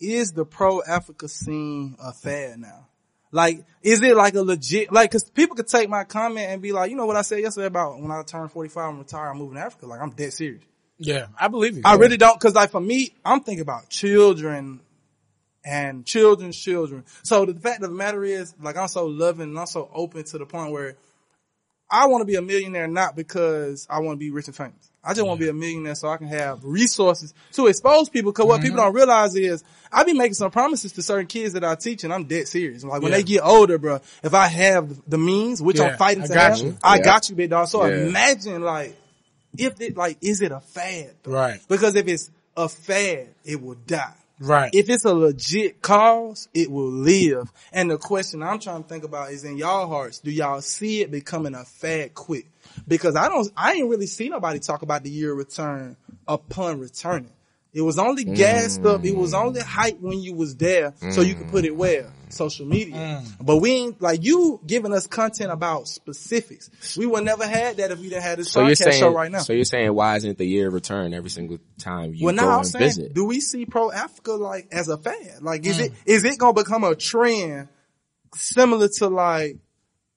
is the pro Africa scene a fad now? Like, is it like a legit, like, cause people could take my comment and be like, you know what I said yesterday about when I turn 45 and retire, I'm moving to Africa. Like, I'm dead serious. Yeah. I believe you. I really don't, cause like for me, I'm thinking about children and children's children. So the fact of the matter is, like, I'm so loving and I'm so open to the point where I want to be a millionaire not because I want to be rich and famous. I just want to be a millionaire so I can have resources to expose people. Cause what people mm-hmm. don't realize is I be making some promises to certain kids that I teach and I'm dead serious. Like when Yeah. they get older, bro, if I have the means, which Yeah, I'm fighting I to got have, you. I got you, big dog. So imagine like, if it, like, is it a fad? though? Right. Because if it's a fad, it will die. Right. If it's a legit cause, it will live. And the question I'm trying to think about is in y'all hearts, do y'all see it becoming a fad quick? Because I don't, I ain't really see nobody talk about the year return upon returning. It was only gassed up. It was only hype when you was there, so you could put it where social media. Mm. But we ain't like you giving us content about specifics. We would never had that if we didn't have this So you're podcast saying, show right now. so you're saying, why isn't it the year of return every single time you well, go now I'm and saying, visit? do we see Pro Africa like as a fad? Like, is Mm. it is it gonna become a trend similar to like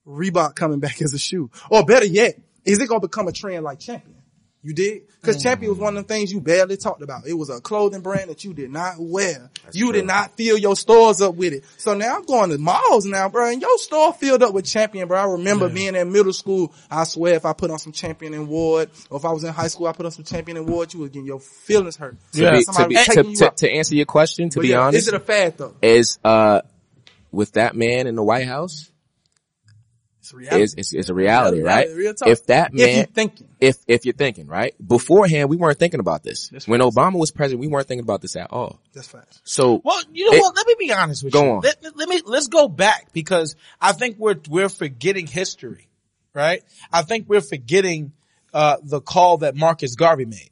Reebok coming back as a shoe, or better yet, is it gonna become a trend like Champion? You did? Cause Mm. Champion was one of the things you barely talked about. It was a clothing brand that you did not wear. you did not fill your stores up with it. So now I'm going to malls now, bro, and your store filled up with Champion, bro. I remember being in middle school. I swear if I put on some Champion and Ward, or if I was in high school, I put on some Champion and Ward, you was getting your feelings hurt. to, Yeah. to, be, to, to, to answer your question, to But be yeah, honest, is it a fad though? is uh with that man in the White House It's a reality. is it's, it's a reality, Reality, right? real. If that If you man, thinking. if if you're thinking, right? Beforehand, we weren't thinking about this. That's when Obama was president, we weren't thinking about this at all. That's fast. So Well, you know It- what? Let me be honest with Go you. on. Let, let- let me let's go back because I think we're we're forgetting history, right? I think we're forgetting uh, the call that Marcus Garvey made,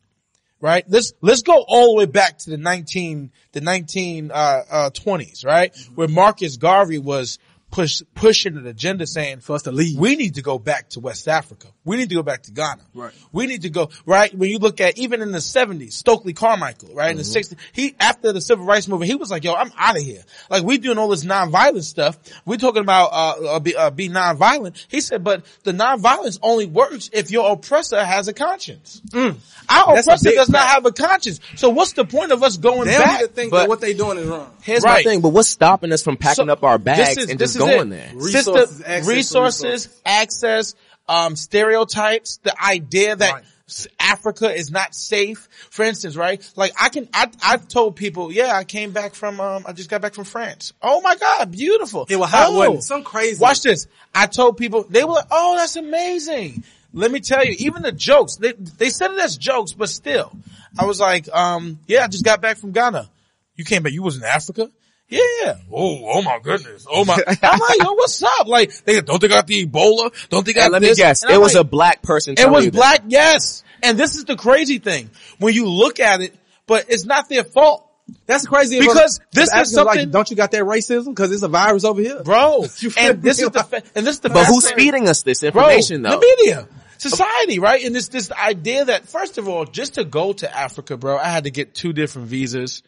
right? Let's let's go all the way back to the nineteen the nineteen uh, uh, twenties, right? Where Marcus Garvey was push pushing an agenda saying For us to leave. we need to go back to West Africa. We need to go back to Ghana. Right. We need to go, right? When you look at, even in the seventies, Stokely Carmichael, right? In the sixties, he, after the civil rights movement, he was like, yo, I'm out of here. Like, we doing all this nonviolent stuff. We're talking about, uh, uh, be, uh, be nonviolent. He said, but the nonviolence only works if your oppressor has a conscience. Our That's oppressor big does not have a conscience. So what's the point of us going They back? need to think but- that what they doing is wrong. here's Right. my thing. But what's stopping us from packing So, up our bags this is- and this just is going it. there? Resources, System, access resources, resources. access, um, stereotypes, the idea that Right. Africa is not safe. For instance, right? Like I can, I, I've told people, yeah, I came back from, um, I just got back from France. Oh my God, beautiful. It was hot, oh, wasn't it? Some crazy- Watch this. I told people, they were like, oh, that's amazing. Let me tell you, even the jokes, they, they said it as jokes, but still, I was like, um, yeah, I just got back from Ghana. You came back, you was in Africa? Yeah. Oh, oh my goodness. Oh my. I'm like, yo, what's up? Like, they don't they got the Ebola? Don't they got And let me this? guess, And it I'm was like, a black person. it was you that. black, yes. And this is the crazy thing. When you look at it, but it's not their fault. That's crazy Because if this is something- Like, don't you got that racism? Because it's a virus over here, Bro. And this is the, fa- and this is the But who's feeding us this Bro, information though? The media. Society, right? And this, this idea that, first of all, just to go to Africa, bro, I had to get two different visas.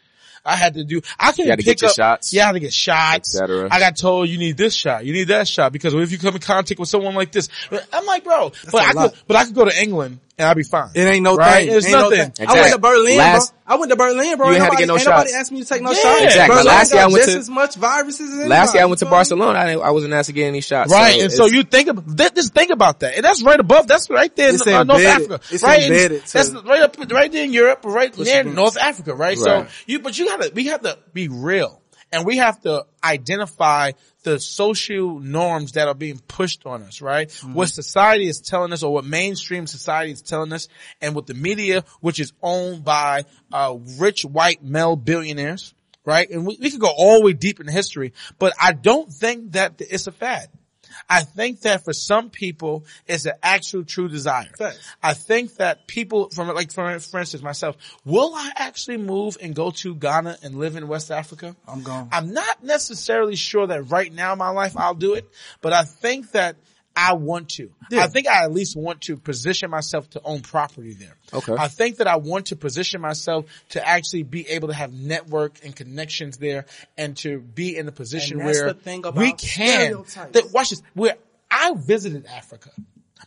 I had to do, I couldn't You had to pick get your up, shots? Yeah, I had to get shots. Et cetera. I got told you need this shot, you need that shot, because if you come in contact with someone like this? I'm like, bro, but a I lot. could, but I could go to England and I'd be fine. It ain't no right? thing. It's Ain't no nothing. thing. I went to Berlin, Last- bro. I went to Berlin, bro. You ain't Ain't had to get nobody, no ain't nobody asked me to take no Yeah. shots. Exactly. Berlin Last year I went just to- as much viruses as Last year I went to? Barcelona. I, I wasn't asked to get any shots. Right, and so you think about th- just think about that, and that's right above. That's right there in uh, North. Africa, It's right? in- embedded to- that's right up, right there in Europe, right near Bush. North Africa, right? So you, but you gotta, we have to be real, and we have to identify the social norms that are being pushed on us, right? Mm-hmm. What society is telling us, or what mainstream society is telling us, and what the media, which is owned by uh, rich white male billionaires, right? And we, we could go all the way deep in history, but I don't think that it's a fad. I think that for some people, it's an actual true desire. Facts. I think that people from like, for, for instance, myself, will I actually move and go to Ghana and live in West Africa? I'm gone. I'm not necessarily sure that right now in my life I'll do it, but I think that I want to. Yeah. I think I at least want to position myself to own property there. Okay. I think that I want to position myself to actually be able to have network and connections there and to be in a position And that's where the thing about we can. That, watch this. Where I visited Africa.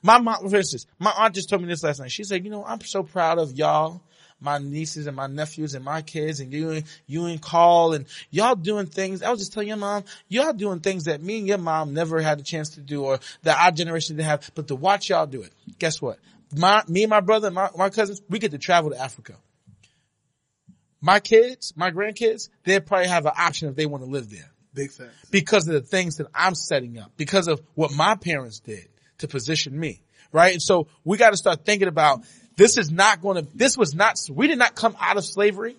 My mom, for instance, my aunt just told me this last night. She said, you know, I'm so proud of y'all, my nieces and my nephews and my kids and you and, you and Carl and y'all doing things. I was just telling your mom, y'all doing things that me and your mom never had a chance to do or that our generation didn't have, but to watch y'all do it. Guess what? My, me and my brother and my, my cousins, we get to travel to Africa. My kids, my grandkids, they probably have an option if they want to live there Big facts. because of the things that I'm setting up, because of what my parents did to position me, right? And so we got to start thinking about this is not going to, this was not, we did not come out of slavery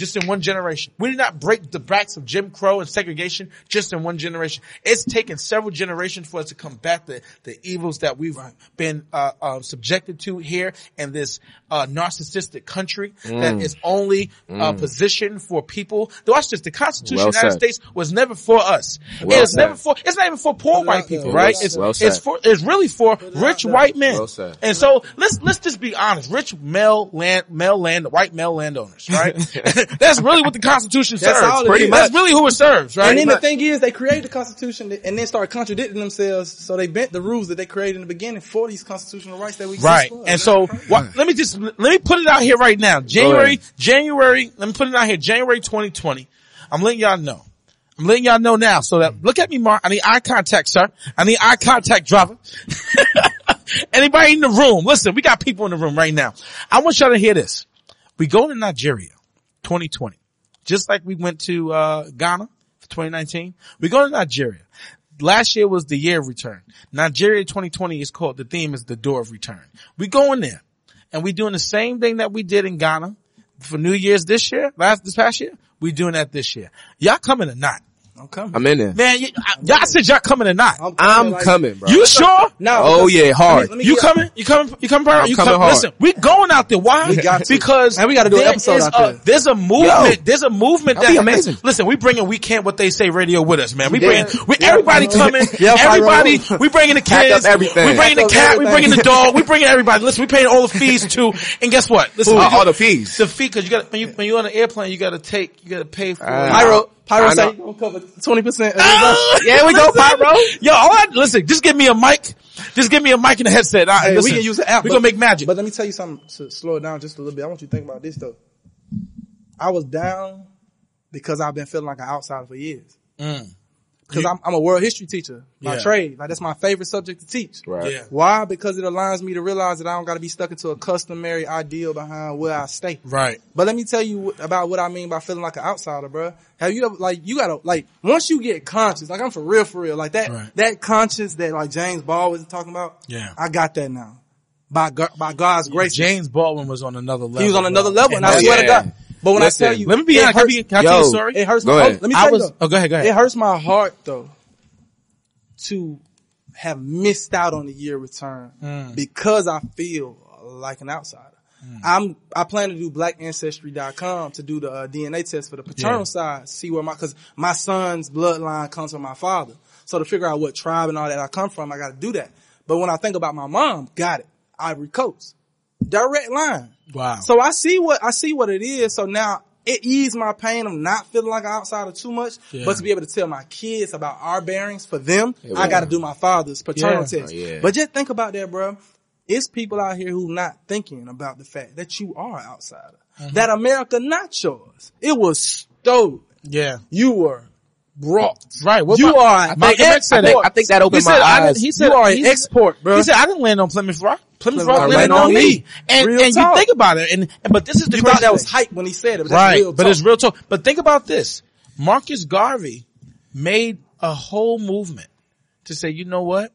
just in one generation. We did not break the backs of Jim Crow and segregation just in one generation. It's taken several generations for us to combat the, the evils that we've been, uh, uh, subjected to here in this, uh, narcissistic country that Mm. is only, uh, positioned for people. Watch this. The Constitution Well of the United said. States was never for us. Well it's never for, it's not even for poor white people, right? It's, Well it's for, it's really for rich white men. Well. And so let's, let's just be honest. Rich male land, male land, white male landowners, right? That's really what the Constitution That's serves. all Pretty much. That's really who it serves, right? And then the thing is, they created the Constitution and then started contradicting themselves, so they bent the rules that they created in the beginning for these constitutional rights that we exist Right. for. And so, what, let me just, let me put it out here right now. January. January, let me put it out here, January 2020. I'm letting y'all know. I'm letting y'all know now so that, look at me, Mark. I need eye contact, sir. I need eye contact, driver. Anybody in the room? Listen, we got people in the room right now. I want y'all to hear this. We go to Nigeria, 2020. Just like we went to, uh, Ghana for 2019. We go to Nigeria. Last year was the year of return. Nigeria 2020 is called, the theme is the door of return. We go in there and we doing the same thing that we did in Ghana for New Year's this year, last, this past year. We doing that this year. Y'all coming or not? I'm coming. I'm in there. Man, y- I- y'all said y'all coming or not? I'm like- coming, bro. You sure? No, Oh yeah, hard. Let me You get- coming? You coming? You coming? Bro? I'm you coming come- hard. Listen, we going out there. Why? We got to. because And we gotta do an there episode is out a- there. There's a movement. Yo. there's a movement That'd that amazing. Listen, we bringing we can't what they say radio with us, man. We Yeah. bringing we, Yeah, everybody Pyro. coming. Yeah, everybody. We bringing the Pack up kids. everything. We bringing the Pack up cat. We bringing the dog. We bringing everybody. Listen, we paying all the fees too. And guess what? Listen, All- we the fees. The fee because you got when you when you on an airplane, you got to take you got to pay for. Ah. Pyro, Pyro I say you gonna cover 20%. Ah! yeah, we go, Pyro. Yo, all I, listen, just give me a mic. Just give me a mic and a headset. I, Hey, listen, we can use the app. We but- gonna make magic. But let me tell you something to slow it down just a little bit. I want you to think about this though. I was down because I've been feeling like an outsider for years. Mm. Because I'm, I'm a world history teacher by Mm. Yeah. trade. Like that's my favorite subject to teach. Right. Yeah. Why? Because it aligns me to realize that I don't got to be stuck into a customary ideal behind where I stay. Right. But let me tell you about what I mean by feeling like an outsider, bro. Have you ever, like, you gotta, like, once you get conscious, like I'm for real, for real, like that, Right. that conscious that like James Ball was talking about. Yeah. I got that now. By, by God's grace. James Baldwin was on another level. He was on another level, and I Oh, swear to. God. But when Listen, I tell you, Let me be honest. Can I, hurts, can I tell you a story? it hurts Go my, ahead. oh, let me I tell was. you though. Oh, go ahead. Go ahead. It hurts my heart though to have missed out on the year return Mm. because I feel like an outsider. I'm, I plan to do blackancestry.com to do the uh, DNA test for the paternal Yeah. side, see where my, cause my son's bloodline comes from my father. So to figure out what tribe and all that I come from, I gotta do that. But when I think about my mom, got it. Ivory Coast. Direct line. Wow. So I see what I see what it is. So now it eased my pain of not feeling like an outsider too much, Yeah. but to be able to tell my kids about our bearings for them, I got to do my father's paternal Yeah. test. Oh, yeah. But just think about that, bro. It's people out here who not thinking about the fact that you are an outsider. Mm-hmm. That America not yours. It was stolen. yeah. You were brought. Right. What you about- are an Malcolm X said I think, export. I think that opened He my said, eyes. didn't, he said, You are an said- export, bro. He said, I didn't land on Plymouth Rock. Plymouth Plymouth Rock Rock landed landed on on me. me. And, Real and you think about it. And, and but this is the You thought that was thing. hype when he said it, but that's right. real But talk. it's real talk. But think about this. Marcus Garvey made a whole movement to say, you know what?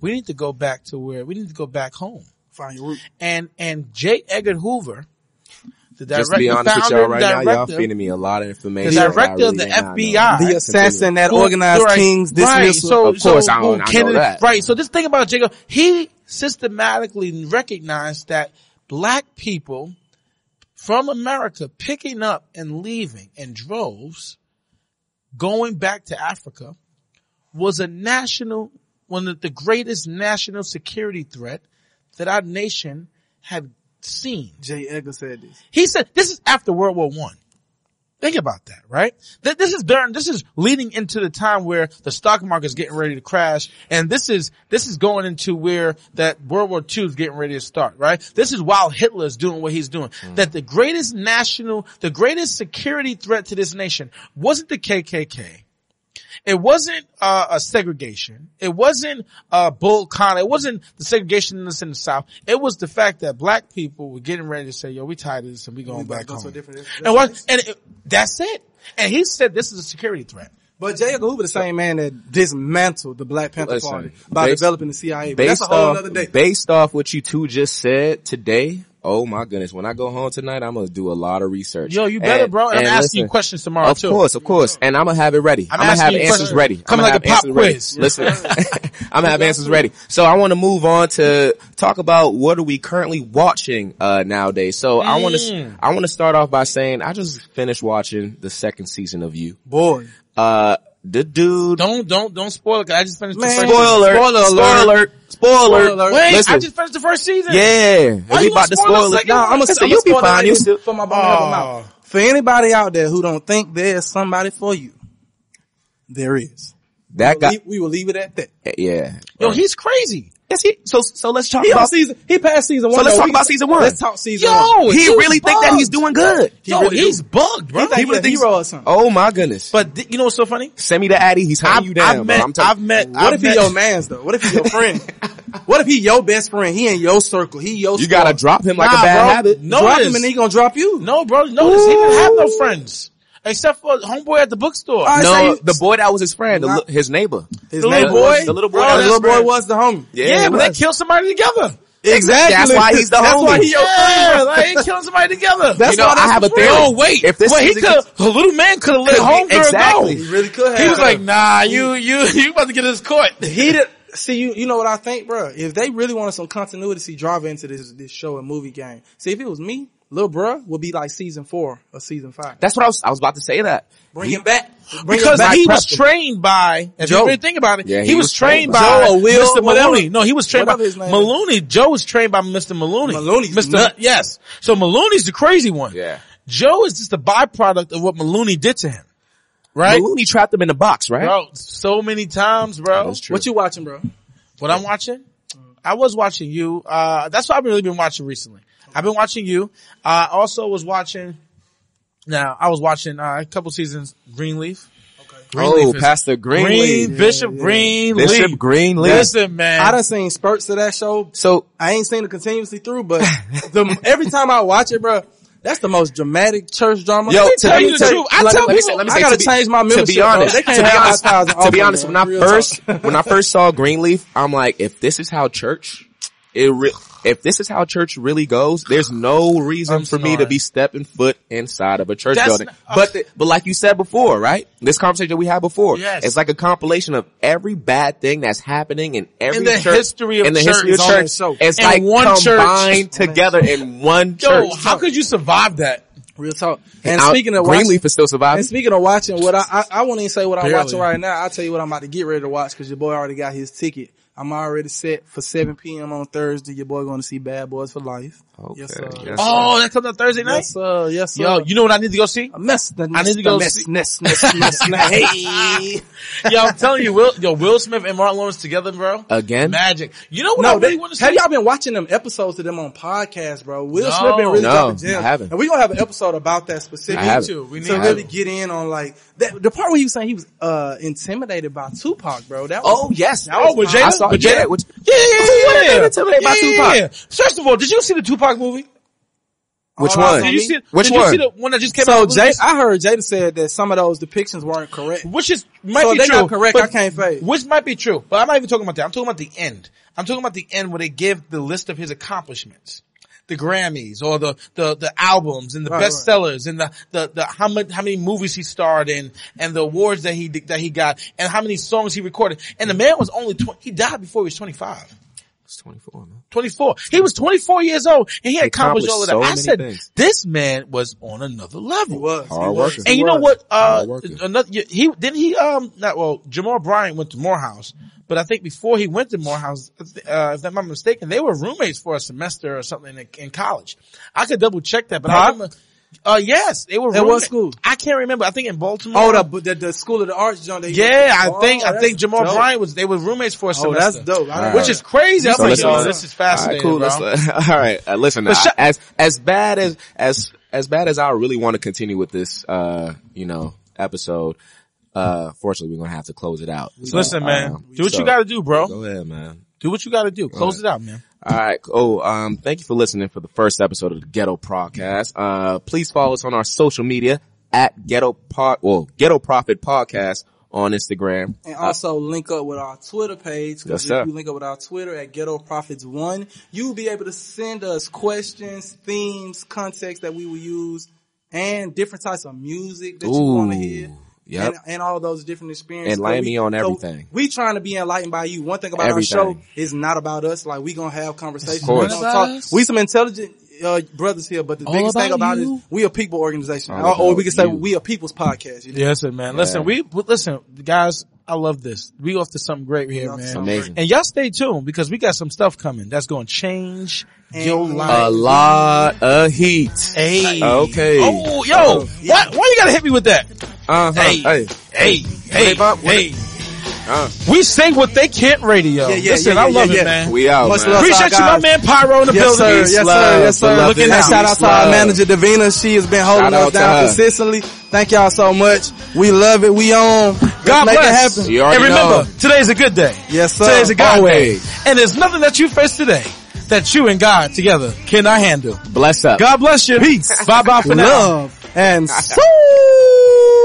We need to go back to where, we need to go back home. Find your root. And, and J. Edgar Hoover, the director, Just to be honest with founder, y'all right now, y'all feeding me a lot of information. the that I director of the really did not know. FBI. The assassin that Who- organized right, King's right. dismissal. So, Of course, so I don't- who I know Kennedy- that. Right. So just think about Jacob. He systematically recognized that black people from America picking up and leaving in droves, going back to Africa was a national, one of the greatest national security threat that our nation had seen. J. Edgar said this. He said this is after World War One. Think about that, right? Th- This is during, this is leading into the time where the stock market is getting ready to crash. And this is, this is going into where that World War II is getting ready to start, right? This is while Hitler is doing what he's doing. Mm-hmm. That the greatest national, the greatest security threat to this nation wasn't the KKK. It wasn't uh, a segregation. It wasn't uh, Bull Connor. It wasn't the segregation in the South. It was the fact that black people were getting ready to say, "Yo, we tired of this and we going We back go home." different- and what? And it, that's it. And he said this is a security threat. But J. Edgar Hoover, the same man that dismantled the Black Panther Listen, Party by based- developing the CIA. But Based that's a whole off, other day. based off what you two just said today, Oh my goodness. When I go home tonight, I'm going to do a lot of research. Yo, you better, And- bro. And, and I'm asking listen, you questions tomorrow Of too. course, of course. And I'm gonna have it ready. I'm I'm, gonna have answers questions. ready. Come like a pop answers ready. quiz. Listen, I'm gonna have answers ready. So I want to move on to talk about what are we currently watching uh nowadays. So I want to Mm. I want to start off by saying I just finished watching the second season of You. Boy. Uh, the dude. Don't don't don't spoil it. 'cause I just finished Man. the first. Spoiler, Spoiler alert. spoiler, spoiler. Spoiler alert. Wait, Listen, I just finished the first season. yeah, Why we you about to spoil it. second Nah, I'm gonna, Listen, I'm you'll be fine. You for- still- for my bum help 'em. For anybody out there who don't think there's somebody for you, there is. That guy, we, we will leave it at that. yeah. Yo, he's crazy. Yes, he, so, so let's talk He about, season. He passed season one. So let's though. talk We- about season one. Let's talk season Yo, one. he he really think that he's doing good. Yo, really he's do. bugged, bro. He He really he a thinks- hero or something. Oh my goodness. But th- you know what's so funny? Send me the Addy. He's hunting you down. I've met, I'm I've met, What I've if met, he your man's though? What if he your friend? what if he your best friend? He in your circle. He your you gotta drop him like Nah, a bad bro. habit. No, drop him and he gonna drop you. No, bro, notice he didn't have no friends. Except for homeboy at the bookstore. I No, say you- the boy that was his friend, the, his neighbor. His the neighbor little boy, the little boy bro, that the was little boy was the homie. Yeah, yeah, he but they killed somebody together. Exactly. That's why he's the That's homie. That's why he your Yeah, friend. like they killing somebody together. That's You know, why that's I have a theory. Oh, wait. If this well, he season could. The little man could have let Could be- homegirl exactly. go. He really could have. He was like, "Nah, you, you, you about to get his court." he did. See, you, you know what I think, bro? If they really wanted some continuity, see, drive into this, this show and movie game. See, if it was me, Lil Bruh will be like season four or season five. That's what I was, I was about to say that. Bring him back. Bring because him back. he was him. trained by, if Joe. you really think about it, Yeah, he, he was, was trained trained by by Joe Will, Mr. whatever. Maloney. No, he was trained by Whatever his name is. Maloney. Joe was trained by Mr. Maloney. Maloney's Mr. nuts. Yes. So Maloney's the crazy one. Yeah. Joe is just a byproduct of what Maloney did to him. Right? Maloney trapped him in the box, right? Bro, so many times, bro. That's true. What you watching, bro? What I'm watching? I was watching you. Uh, that's what I've really been watching recently. I've been watching you. I also was watching, now I was watching, uh, a couple seasons Greenleaf. oh, Greenleaf is- Pastor Greenleaf. Green, Bishop Greenleaf. Bishop Greenleaf. Listen, man. I done seen spurts of that show. So, I ain't seen it continuously through, but the, every time I watch it, bro, that's the most dramatic church drama. Yo, Let me to tell be- you the to- truth. I let- tell let me people- say- let me I gotta to be- change my To be honest, bro. to be have honest, to be honest, when I first, talk. when I first saw Greenleaf, I'm like, if this is how church, it re- if this is how church really goes, there's no reason I'm for me to be stepping foot inside of a church That's building. not- but, the- but like you said before, right? This conversation that we had before, Yes. it's like a compilation of every bad thing that's happening in every In the church, history of in the church, history of it's church. that show. It's In like one church. combined together in one Yo, church. how could you survive that? Real talk. And Now, speaking of watching, Greenleaf is still surviving. and speaking of watching, what I I, I won't even say what I'm Barely. watching right now. I'll tell you what I'm about to get ready to watch because your boy already got his ticket. I'm already set for 7 p.m. on Thursday. Your boy going to see Bad Boys for Life. Okay, Yes, sir. yes, Oh, that comes on Thursday night? Yes, sir. Yes, sir. Yo, you know what I need to go see? A mess. The I need to go mess, see- mess, mess, mess, mess. Hey. Yo, I'm telling you, Will, yo, Will Smith and Martin Lawrence together, bro. Again? Magic. You know what No, I really want to have y'all been watching them episodes of them on podcasts, bro? Will No. Smith been really No, dropping gems. I haven't. And we're gonna have an episode about that specifically. I haven't. We need to to. really get in on like that, the part where he was saying he was uh intimidated by Tupac, bro. That was, Oh yes, Oh, with Jada? I saw With Jada. Jada? Yeah, yeah, Who yeah, would've yeah. intimidated by Tupac? First of all, did you see the Tupac movie? which oh, All eyes one? on Did you see? Which did you one? see the one that just came So out? Jay, I heard Jada said that some of those depictions weren't correct. which is might So be true. not correct, but- I can't fade. Which might be true, but I'm not even talking about that. I'm talking about the end. I'm talking about the end where they give the list of his accomplishments. The Grammys or the, the, the albums and the Right, right. bestsellers and the, the, the, how many, how many movies he starred in and the awards that he, that he got and how many songs he recorded. And the man was only 20, he died before he was 25. It's 24, man. 24. He was 24 years old and he had accomplished, accomplished all of that. so I said, things. this man was on another level. He was. Hard he was. worker. And you He know what? Uh, another, he, didn't he, um, not, well, Jamal Bryant went to Morehouse, but I think before he went to Morehouse, uh, if I'm not mistaken, they were roommates for a semester or something in, in college. I could double check that, but I Huh? remember, uh, yes, they were At what roommates. school? I can't remember. I think in Baltimore. Oh, the, the, the School of the Arts, John. yeah, I Oh, think, I think Jamal dope. Bryant was, they were roommates for a Oh, that's dope. I didn't Which is that. crazy. I was So like, listen, yo, this is fascinating, All right, cool. bro. Let's, all right, uh, listen. But I- shut- as as bad as as as bad as I really want to continue with this, uh, you know, episode. Uh, fortunately, we're gonna have to close it out. So, Listen, man, um, do what so- you gotta do, bro. Go ahead, man. Do what you gotta do. Close it out, man. All right. Oh, um, thank you for listening for the first episode of the Ghetto Podcast. Uh, please follow us on our social media at Ghetto Pod, well, Ghetto Prophet Podcast on Instagram. And also link up with our Twitter page. Yes, Because sir. if you link up with our Twitter at Ghetto Prophets One, you'll be able to send us questions, themes, context that we will use, and different types of music that you want to hear. Yep. And, and all those different experiences. Enlighten So me on so everything. we trying to be enlightened by you. One thing about Everything. our show is not about us. Like we gonna have conversations. Of course. We, talk. we some intelligent uh, brothers here, but the All biggest thing about about you. is we a people organization, All or, or we can say you. we a people's podcast. You know? Yes, sir, man. Listen, Yeah. we we- listen, guys. I love this. We off to something great here, off man. something Amazing. And y'all stay tuned because we got some stuff coming that's going to change your life. A lot of heat. Hey. Okay. Oh, yo. Oh, Why, why you gotta hit me with that? Uh-huh. Hey. Hey. Hey. Hey. Bop, what- Hey. Uh, We sing what they can't radio. Yeah, yeah, Listen, yeah, I love it, man. we out, Much man. love. Appreciate you, my man Pyro in the Yes, building. sir. Yes, love, sir. Yes, sir. Looking at Peace, shout out to our manager Davina. She has been holding us down consistently. Thank y'all so much. We love it. We on. Let's God make bless. it happen. And remember, know. today's a good day. Yes, sir. Today's a God Always. day. And there's nothing that you face today that you and God together cannot handle. Bless up. God bless you. Peace. Bye bye for now. Love and so.